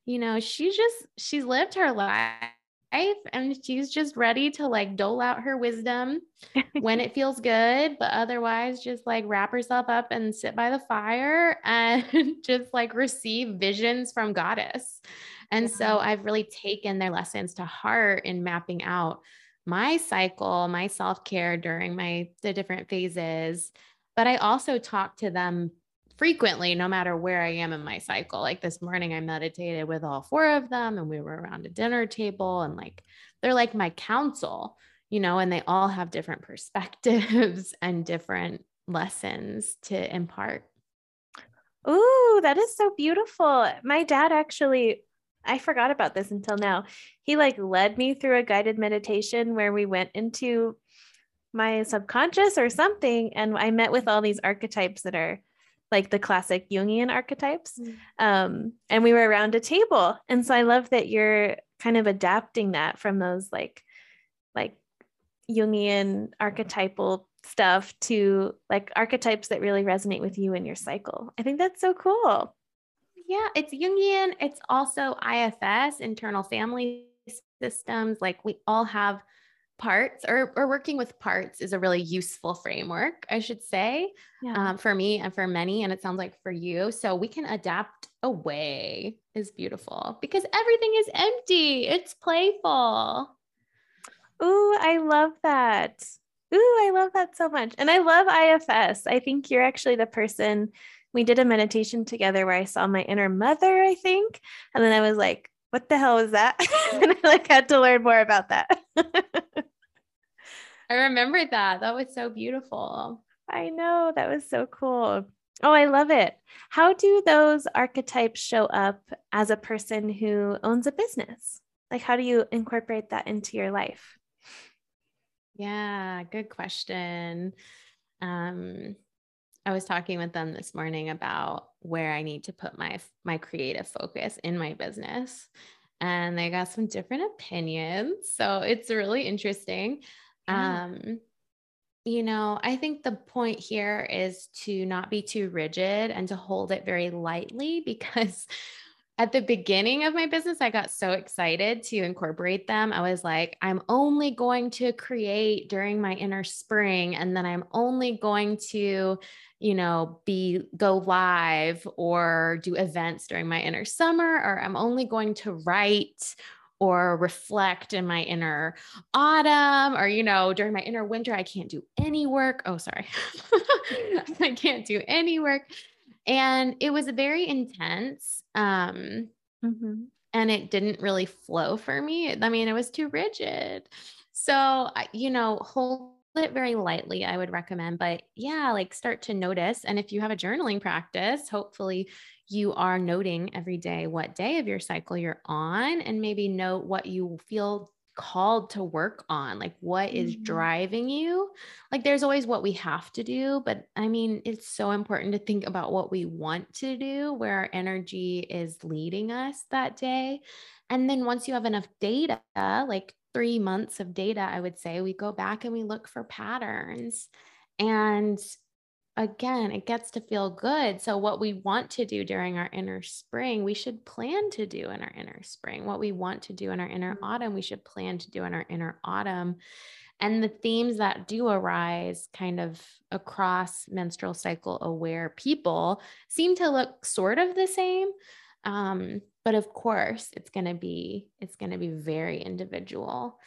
you know she just she's lived her life and she's just ready to like dole out her wisdom when it feels good, but otherwise just like wrap herself up and sit by the fire and just like receive visions from goddess. And yeah. so I've really taken their lessons to heart in mapping out my cycle, my self-care during my the different phases. But I also talk to them frequently, no matter where I am in my cycle. Like this morning, I meditated with all four of them and we were around a dinner table and like they're like my counsel, you know, and they all have different perspectives and different lessons to impart. Ooh, that is so beautiful. My dad actually, I forgot about this until now. He like led me through a guided meditation where we went into my subconscious or something and I met with all these archetypes that are like the classic Jungian archetypes. Mm. Um, and we were around a table. And so I love that you're kind of adapting that from those like like Jungian archetypal stuff to like archetypes that really resonate with you and your cycle. I think that's so cool. Yeah, it's Jungian. It's also IFS, internal family systems. Like we all have parts or, or working with parts is a really useful framework, I should say, yeah. um, for me and for many. And it sounds like for you. So we can adapt away is beautiful because everything is empty. It's playful. Ooh, I love that. Ooh, I love that so much. And I love IFS. I think you're actually the person we did a meditation together where I saw my inner mother, I think. And then I was like, what the hell was that? and I like had to learn more about that. I remember that. That was so beautiful. I know. That was so cool. Oh, I love it. How do those archetypes show up as a person who owns a business? Like, how do you incorporate that into your life? Yeah, good question. Um, I was talking with them this morning about where I need to put my my creative focus in my business, and they got some different opinions. So it's really interesting. Yeah. Um, you know, I think the point here is to not be too rigid and to hold it very lightly because at the beginning of my business, I got so excited to incorporate them. I was like, I'm only going to create during my inner spring, and then I'm only going to, you know, be go live or do events during my inner summer, or I'm only going to write or reflect in my inner autumn or you know during my inner winter i can't do any work. Oh sorry. I can't do any work and it was very intense um mm-hmm. and it didn't really flow for me. I mean it was too rigid. So you know hold it very lightly i would recommend but yeah like start to notice. And if you have a journaling practice hopefully you are noting every day what day of your cycle you're on and maybe note what you feel called to work on like what is mm-hmm. driving you like there's always what we have to do but i mean it's so important to think about what we want to do where our energy is leading us that day and then once you have enough data like three months of data, I would say, we go back and we look for patterns. And again, it gets to feel good. So, what we want to do during our inner spring, we should plan to do in our inner spring. What we want to do in our inner mm-hmm. autumn, we should plan to do in our inner autumn. And the themes that do arise kind of across menstrual cycle aware people seem to look sort of the same. Um, but of course, it's going to be it's going to be very individual.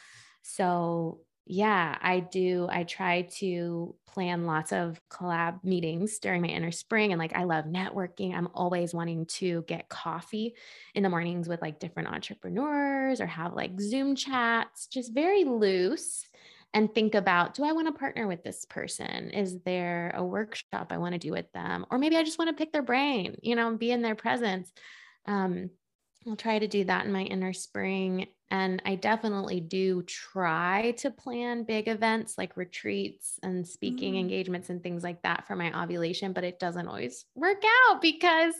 So yeah, I do. I try to plan lots of collab meetings during my inner spring. And like, I love networking. I'm always wanting to get coffee in the mornings with like different entrepreneurs or have like Zoom chats, just very loose. And think about do I want to partner with this person? Is there a workshop I want to do with them? Or maybe I just want to pick their brain, you know, be in their presence. Um, I'll try to do that in my inner spring. And I definitely do try to plan big events like retreats and speaking mm. engagements and things like that for my ovulation, but it doesn't always work out because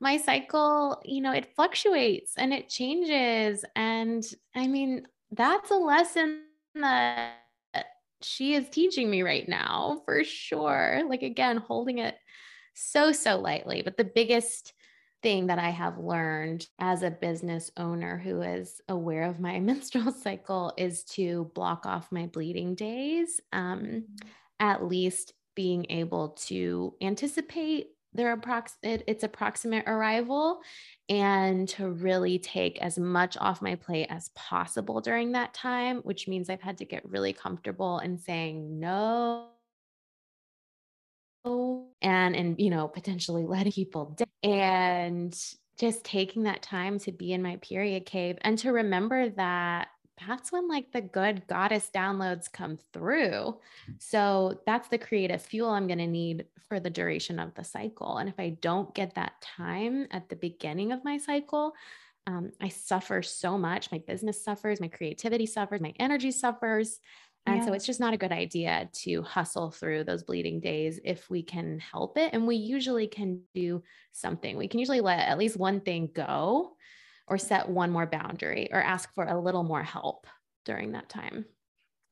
my cycle, you know, it fluctuates and it changes. And I mean, that's a lesson that she is teaching me right now for sure. Like, again, holding it so, so lightly. But the biggest thing that I have learned as a business owner who is aware of my menstrual cycle is to block off my bleeding days, um, mm-hmm. at least being able to anticipate their approx- it, its approximate arrival and to really take as much off my plate as possible during that time, which means I've had to get really comfortable in saying no and and you know potentially letting people down and just taking that time to be in my period cave and to remember that that's when like the good goddess downloads come through. So that's the creative fuel I'm going to need for the duration of the cycle. And if I don't get that time at the beginning of my cycle, um, I suffer so much. My business suffers, my creativity suffers, my energy suffers. And yeah. so it's just not a good idea to hustle through those bleeding days if we can help it. And we usually can do something. We can usually let at least one thing go or set one more boundary or ask for a little more help during that time.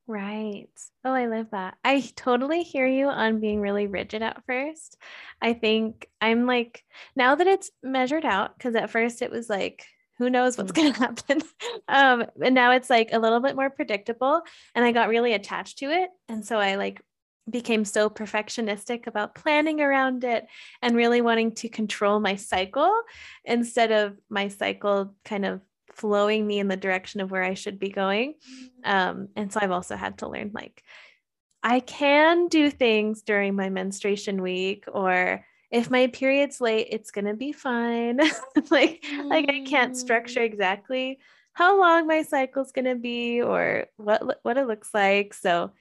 Right. Oh, I love that. I totally hear you on being really rigid at first. I think I'm like, now that it's measured out, because at first it was like, who knows what's mm. going to happen um and now it's like a little bit more predictable and i got really attached to it and so i like became so perfectionistic about planning around it and really wanting to control my cycle instead of my cycle kind of flowing me in the direction of where I should be going. Mm. Um, and so I've also had to learn like I can do things during my menstruation week or if my period's late, it's gonna be fine. like, mm. like I can't structure mm. exactly how long my cycle's gonna be or what what it looks like. So,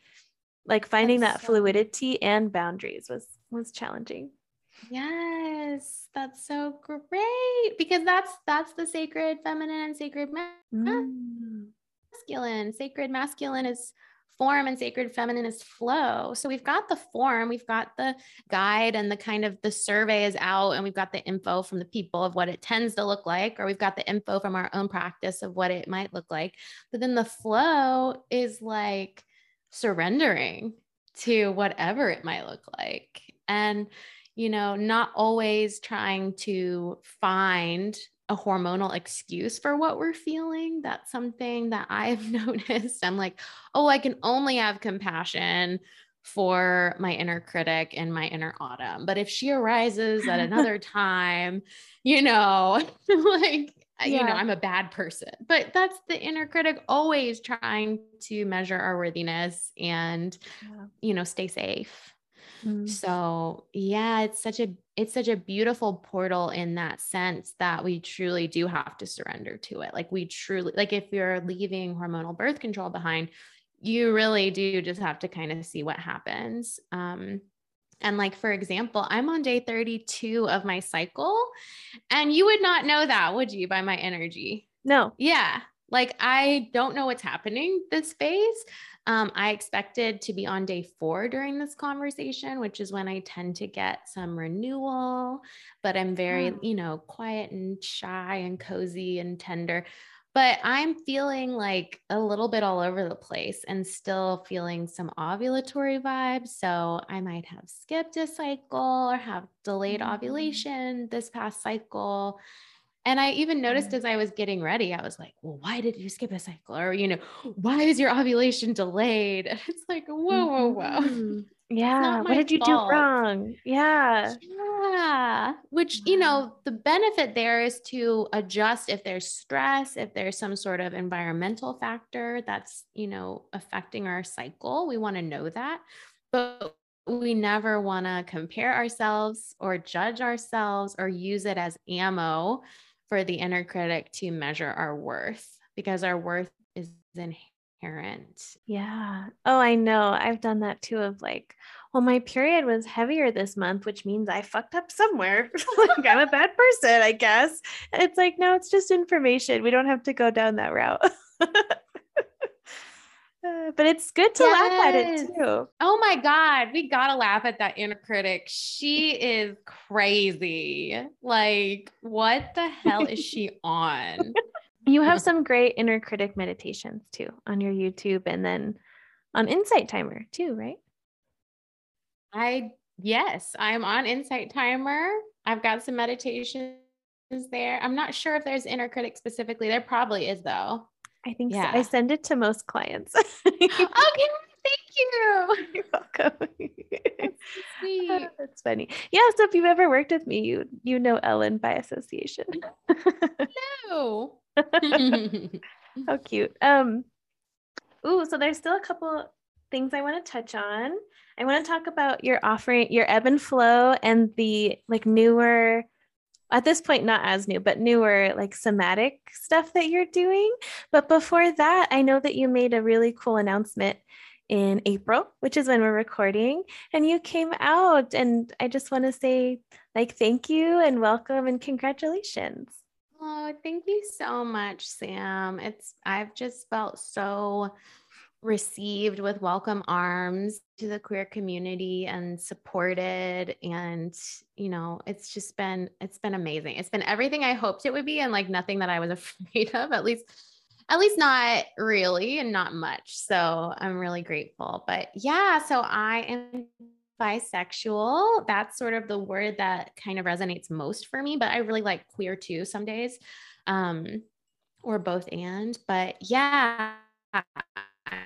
like finding that's that so fluidity and boundaries was was challenging. Yes, that's so great because that's that's the sacred feminine and sacred mm. masculine. Sacred masculine is form and sacred feminine is flow. So we've got the form, we've got the guide and the kind of the survey is out and we've got the info from the people of what it tends to look like or we've got the info from our own practice of what it might look like. But then the flow is like surrendering to whatever it might look like. And you know, not always trying to find a hormonal excuse for what we're feeling. That's something that I've noticed. I'm like, oh, I can only have compassion for my inner critic and my inner autumn. But if she arises at another time, you know, like, yeah. you know, I'm a bad person. But that's the inner critic always trying to measure our worthiness and, yeah. you know, stay safe. Mm-hmm. So, yeah, it's such a it's such a beautiful portal in that sense that we truly do have to surrender to it. Like we truly like if you're leaving hormonal birth control behind, you really do just have to kind of see what happens. Um and like for example, I'm on day 32 of my cycle and you would not know that, would you, by my energy? No. Yeah. Like I don't know what's happening this phase. Um, I expected to be on day four during this conversation, which is when I tend to get some renewal, but I'm very, you know, quiet and shy and cozy and tender. but I'm feeling like a little bit all over the place and still feeling some ovulatory vibes. So I might have skipped a cycle or have delayed mm-hmm. ovulation this past cycle. And I even noticed mm-hmm. as I was getting ready, I was like, well, why did you skip a cycle? Or, you know, why is your ovulation delayed? It's like, whoa, whoa, whoa. Mm-hmm. Yeah. What did you fault. do wrong? Yeah. Yeah. Which, you know, the benefit there is to adjust if there's stress, if there's some sort of environmental factor that's, you know, affecting our cycle. We want to know that. But we never want to compare ourselves or judge ourselves or use it as ammo for the inner critic to measure our worth because our worth is inherent. Yeah. Oh, I know. I've done that too of like, well, my period was heavier this month, which means I fucked up somewhere. like I'm a bad person, I guess. it's like, no, it's just information. We don't have to go down that route. Uh, but it's good to yes. laugh at it too. Oh my God. We got to laugh at that inner critic. She is crazy. Like, what the hell is she on? You have some great inner critic meditations too on your YouTube and then on Insight Timer too, right? I, yes, I'm on Insight Timer. I've got some meditations there. I'm not sure if there's inner critic specifically. There probably is though. I think yeah. so. I send it to most clients. okay, thank you. You're welcome. That's sweet. That's funny. Yeah. So if you've ever worked with me, you you know Ellen by association. Hello. How cute. Um. Ooh, so there's still a couple things I want to touch on. I want to talk about your offering, your ebb and flow, and the like newer at this point not as new but newer like somatic stuff that you're doing. But before that i know that you made a really cool announcement in april which is when we're recording and you came out and i just want to say like thank you and welcome and congratulations. Oh thank you so much sam. It's i've just felt so received with welcome arms to the queer community and supported and you know it's just been it's been amazing. It's been everything i hoped it would be and like nothing that i was afraid of at least at least not really and not much. So i'm really grateful. But yeah so i am bisexual. That's sort of the word that kind of resonates most for me but i really like queer too some days um or both and. But yeah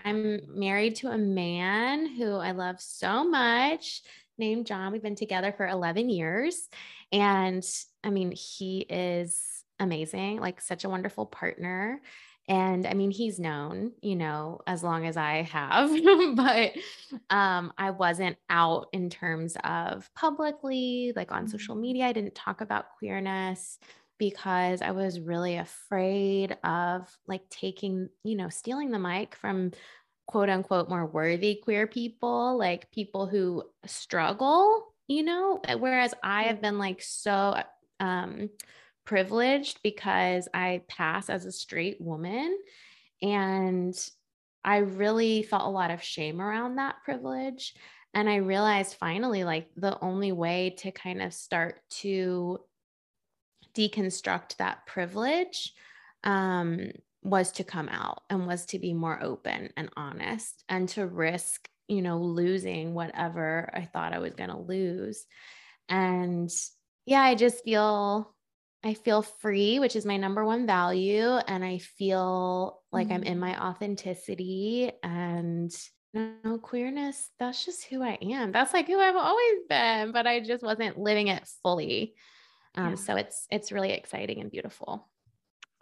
I'm married to a man who I love so much named John. We've been together for 11 years. And I mean, he is amazing, like such a wonderful partner. And I mean, he's known, you know, as long as I have, but um, I wasn't out in terms of publicly, like on social mm-hmm. media. I didn't talk about queerness because I was really afraid of like taking, you know, stealing the mic from quote unquote more worthy queer people, like people who struggle, you know, whereas I have been like so um privileged because I pass as a straight woman and I really felt a lot of shame around that privilege. And I realized finally, like, the only way to kind of start to deconstruct that privilege um, was to come out and was to be more open and honest and to risk, you know, losing whatever I thought I was going to lose. And yeah, I just feel I feel free, which is my number one value. And I feel like mm-hmm. I'm in my mm. authenticity and you know, queerness, that's just who I am. That's like who I've always been, but I just wasn't living it fully. Um, yeah. So it's it's really exciting and beautiful.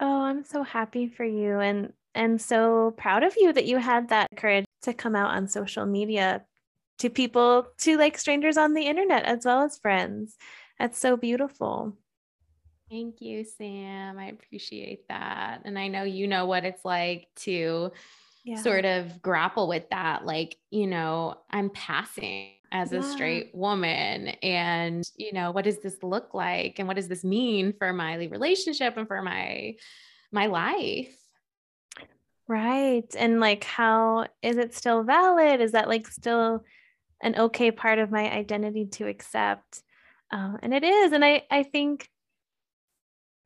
Oh, I'm so happy for you and and so proud of you that you had that courage to come out on social media to people to like strangers on the internet as well as friends. That's so beautiful. Thank you, Sam. I appreciate that. And I know you know what it's like to yeah. sort of grapple with that. Like, you know, I'm passing as yeah. a straight woman and you know what does this look like and what does this mean for my relationship and for my my life right and like how is it still valid is that like still an okay part of my identity to accept uh, and it is and i i think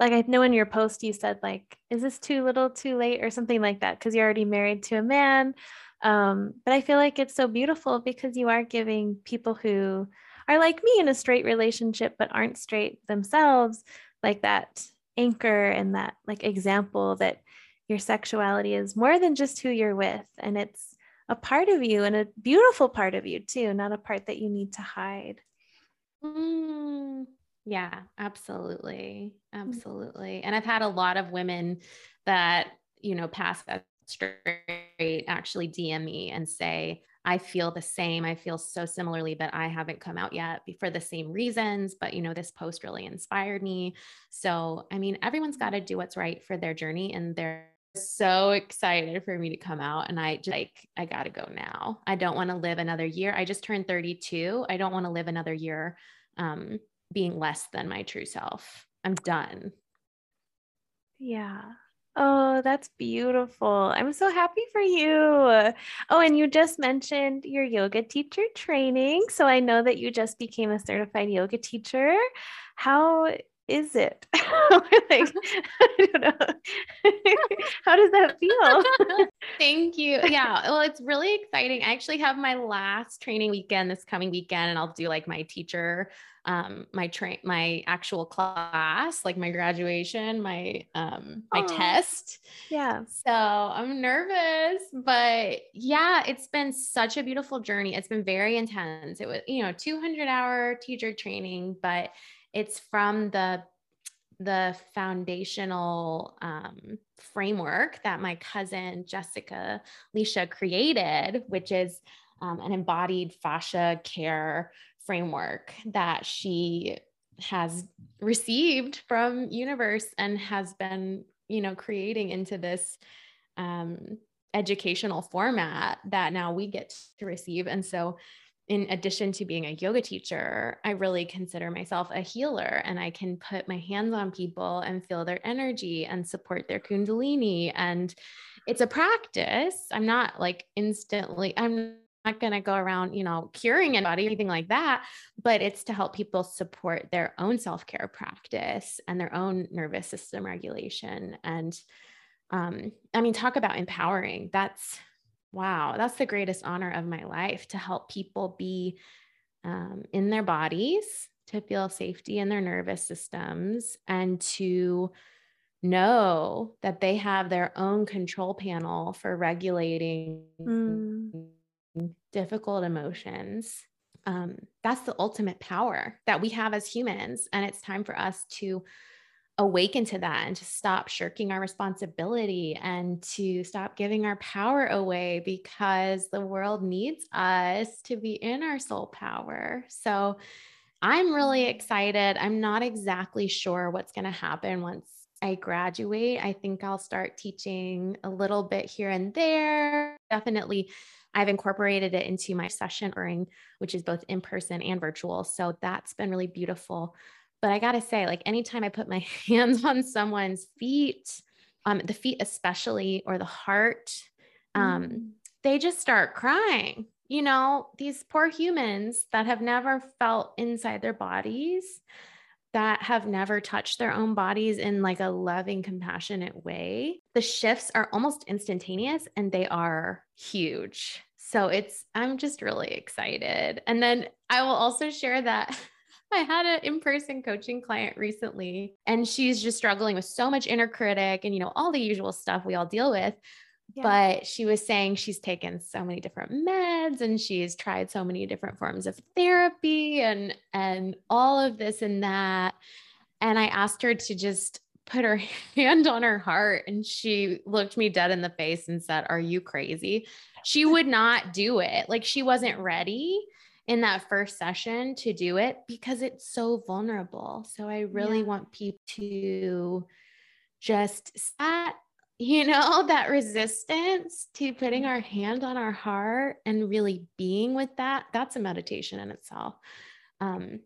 like I know in your post you said like, is this too little, too late, or something like that because you're already married to a man. Um, but I feel like it's so beautiful because you are giving people who are like me in a straight relationship but aren't straight themselves like that anchor and that like example that your sexuality is more than just who you're with and it's a part of you and a beautiful part of you too not a part that you need to hide mm, yeah absolutely mm. absolutely and i've had a lot of women that you know pass that straight actually dm me and say I feel the same. I feel so similarly, but I haven't come out yet for the same reasons. But, you know, this post really inspired me. So, I mean, everyone's got to do what's right for their journey and they're so excited for me to come out and I just like I got to go now. I don't want to live another year. I just turned 32. I don't want to live another year um being less than my true self. I'm done. Yeah. Oh, that's beautiful. I'm so happy for you. Oh, and you just mentioned your yoga teacher training. So I know that you just became a certified yoga teacher. How is it? like, I don't know. How does that feel? Thank you. Yeah. Well, it's really exciting. I actually have my last training weekend this coming weekend, and I'll do like my teacher um, my train, my actual class, like my graduation, my um, my Aww. test. Yeah. So I'm nervous, but yeah, it's been such a beautiful journey. It's been very intense. It was, you know, 200 hour teacher training, but it's from the the foundational um, framework that my cousin Jessica Leisha created, which is um, an embodied fascia care framework that she has received from universe and has been you know creating into this um, educational format that now we get to receive. And so in addition to being a yoga teacher i really consider myself a healer and i can put my hands on people and feel their energy and support their kundalini and it's a practice i'm not like instantly i'm not going to go around, you know, curing anybody, anything like that, but it's to help people support their own self care practice and their own nervous system regulation. And um, I mean, talk about empowering. That's wow, that's the greatest honor of my life to help people be um, in their bodies, to feel safety in their nervous systems, and to know that they have their own control panel for regulating. Mm difficult emotions, um, that's the ultimate power that we have as humans. And it's time for us to awaken to that and to stop shirking our responsibility and to stop giving our power away because the world needs us to be in our soul power. So I'm really mm-hmm. excited. I'm not exactly sure what's going to happen once I graduate. I think I'll start teaching a little bit here and there. Definitely I've incorporated it into my session which is both in person and virtual. So that's been really beautiful. But I got to say, like anytime I put my hands on someone's feet, um, the feet especially, or the heart, um, mm. they just start crying. You know, these poor humans that have never felt inside their bodies, that have never touched their own bodies in like a loving, compassionate way. The shifts are almost instantaneous and they are huge. So it's, I'm just really excited. And then I will also share that I had an in person coaching client recently, and she's just struggling with so much inner critic and, you know, all the usual stuff we all deal with. Yeah. But she was saying she's taken so many different meds and she's tried so many different forms of therapy and and all of this and that. And I asked her to just put her hand on her heart and she looked me dead in the face and said, Are you crazy? She would not do it. Like she wasn't ready in that first session to do it because it's so vulnerable. So I really yeah. want people to just set, you know, that resistance to putting our hand on our heart and really being with that. That's a meditation in itself. Um,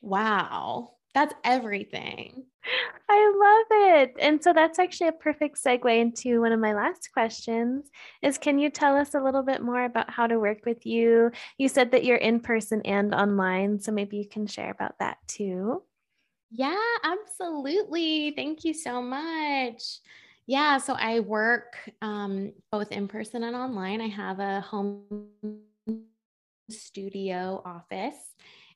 wow that's everything. I love it. And so that's actually a perfect segue into one of my last questions is can you tell us a little bit more about how to work with you? You said that you're in person and online, so maybe you can share about that too. Yeah, absolutely. Thank you so much. Yeah, so I work um, both in person and online. I have a home studio office.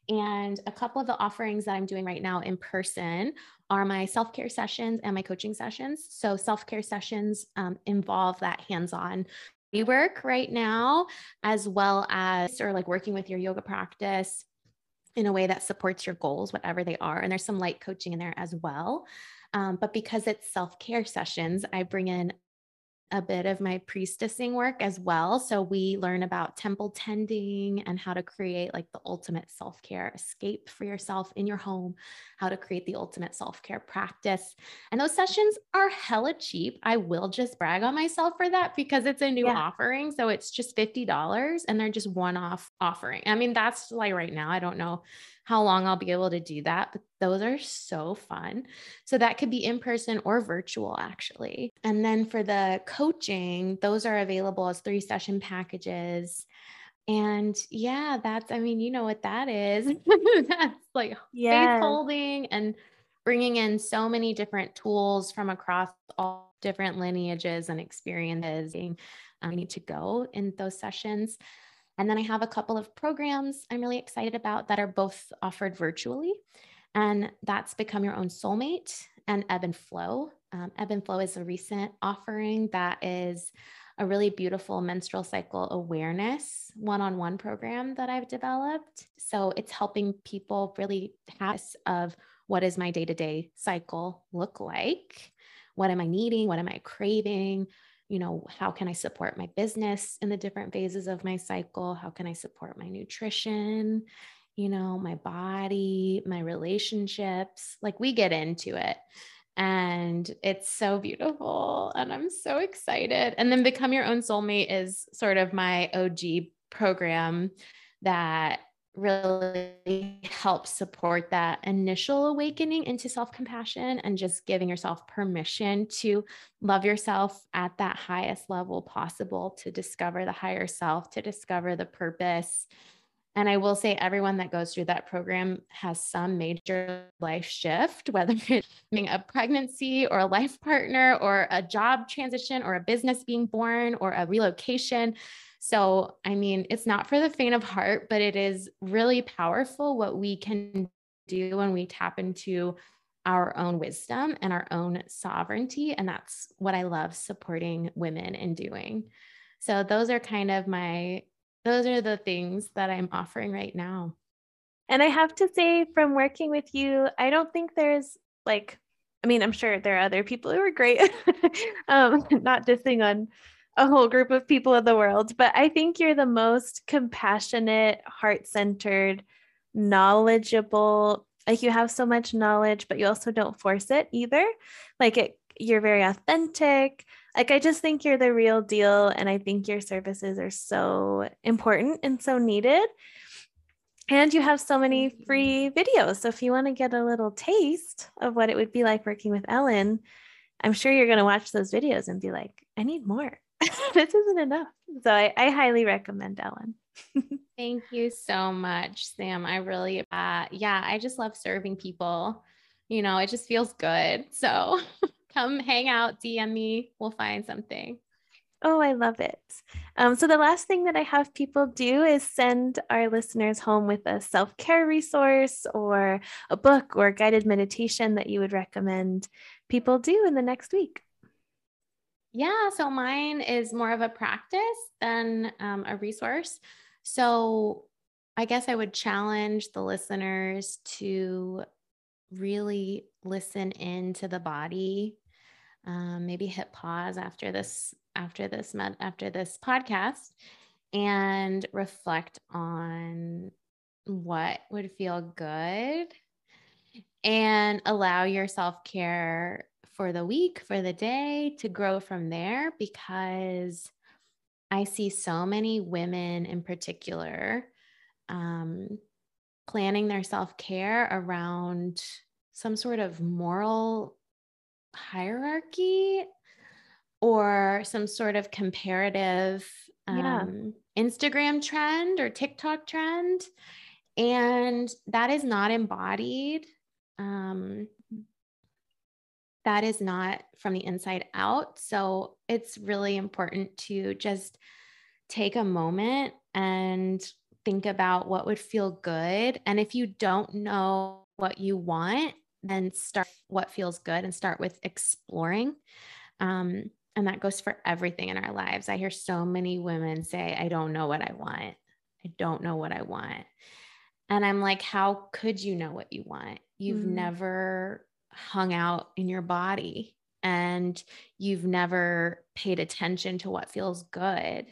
And a couple of the offerings that I'm doing right now in person are my self care sessions and my coaching sessions. So, self care sessions um, involve that hands on work right now, as well as or like working with your yoga practice in a way that supports your goals, whatever they are. And there's some light coaching in there as well. Um, but because it's self care sessions, I bring in a bit of my priestessing work as well. So we learn about temple tending and how to create like the ultimate self care escape for yourself in your home, how to create the ultimate self care practice. And those sessions are hella cheap. I will just brag on myself for that because it's a new yeah. offering. So it's just $50 and they're just one off offering. I mean, that's like right now. I don't know how long I'll be able to do that, but those are so fun. So that could be in person or virtual, actually. And then for the coaching, those are available as three session packages. And yeah, that's, I mean, you know what that is. that's like yes. faith holding and bringing in so many different tools from across all different lineages and experiences. I need to go in those sessions. And then I have a couple of programs I'm really excited about that are both offered virtually. And that's Become Your Own Soulmate and Ebb and Flow. Um, Ebb and Flow is a recent offering that is a really beautiful menstrual cycle awareness one on one program that I've developed. So it's helping people really have of what does my day to day cycle look like? What am I needing? What am I craving? You know, how can I support my business in the different phases of my cycle? How can I support my nutrition, you know, my body, my relationships? Like we get into it. And it's so beautiful. And I'm so excited. And then Become Your Own Soulmate is sort of my OG program that really helps support that initial awakening into self compassion and just giving yourself permission to love yourself at that highest level possible, to discover the higher self, to discover the purpose. And I will say, everyone that goes through that program has some major life shift, whether it's being a pregnancy or a life partner or a job transition or a business being born or a relocation so, I mean, it's not for the faint of heart, but it is really powerful what we can do when we tap into our own wisdom and our own sovereignty. And that's what I love supporting women in doing. So, those are kind of my, those are the things that I'm offering right now. And I have to say, from working with you, I don't think there's like, I mean, I'm sure there are other people who are great. um, not dissing on a whole group of people in the world, but I think you're the most compassionate, heart centered, knowledgeable. Like you have so much knowledge, but you also don't force it either. Like it, you're very authentic. Like I just think you're the real deal. And I think your services are so important and so needed. And you have so many free videos. So if you want to get a little taste of what it would be like working with Ellen, I'm sure you're going to watch those videos and be like, I need more. this isn't enough. So I, I highly recommend Ellen. Thank you so much, Sam. I really, uh, yeah, I just love serving people. You know, it just feels good. So come hang out, DM me. We'll find something. Oh, I love it. Um, so, the last thing that I have people do is send our listeners home with a self care resource or a book or a guided meditation that you would recommend people do in the next week. Yeah, so mine is more of a practice than um, a resource. So I guess I would challenge the listeners to really listen into the body. Um, maybe hit pause after this after this med- after this podcast and reflect on what would feel good and allow your self-care for the week, for the day to grow from there because I see so many women in particular um, planning their self care around some sort of moral hierarchy or some sort of comparative um, yeah. Instagram trend or TikTok trend. And that is not embodied um, that is not from the inside out. So it's really important to just take a moment and think about what would feel good. And if you don't know what you want, then start what feels good and start with exploring. Um, and that goes for everything in our lives. I hear so many women say, I don't know what I want. I don't know what I want. And I'm like, how could you know what you want? You've mm. never hung out in your body and you've never paid attention to what feels good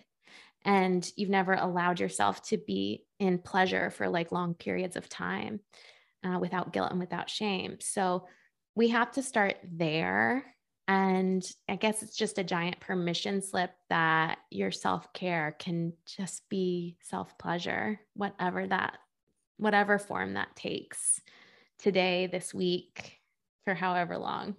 and you've never allowed yourself to be in pleasure for like long periods of time uh, without guilt and without shame. So we have to start there. And i guess it's just a giant permission slip that your self-care can just be self-pleasure whatever that whatever form that takes. Today this week for however long.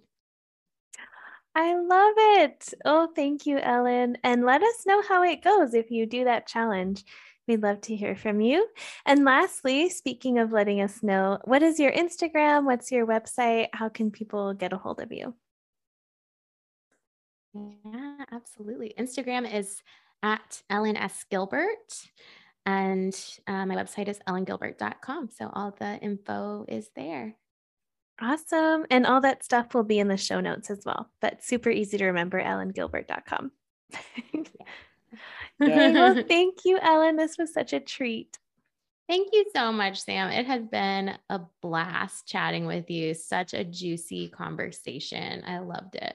I love it. Oh, thank you, Ellen. And let us know how it goes if you do that challenge. We'd love to hear from you. And lastly, speaking of letting us know, what is your Instagram? What's your website? How can people get a hold of you? Yeah, absolutely. Instagram is at Ellen S. Gilbert. And uh, my website is ellengilbert.com. So all the info is there. Awesome. And all that stuff will be in the show notes as well, but super easy to remember, ellengilbert.com. Yay. Well, thank you, Ellen. This was such a treat. Thank you so much, Sam. It has been a blast chatting with you. Such a juicy conversation. I loved it.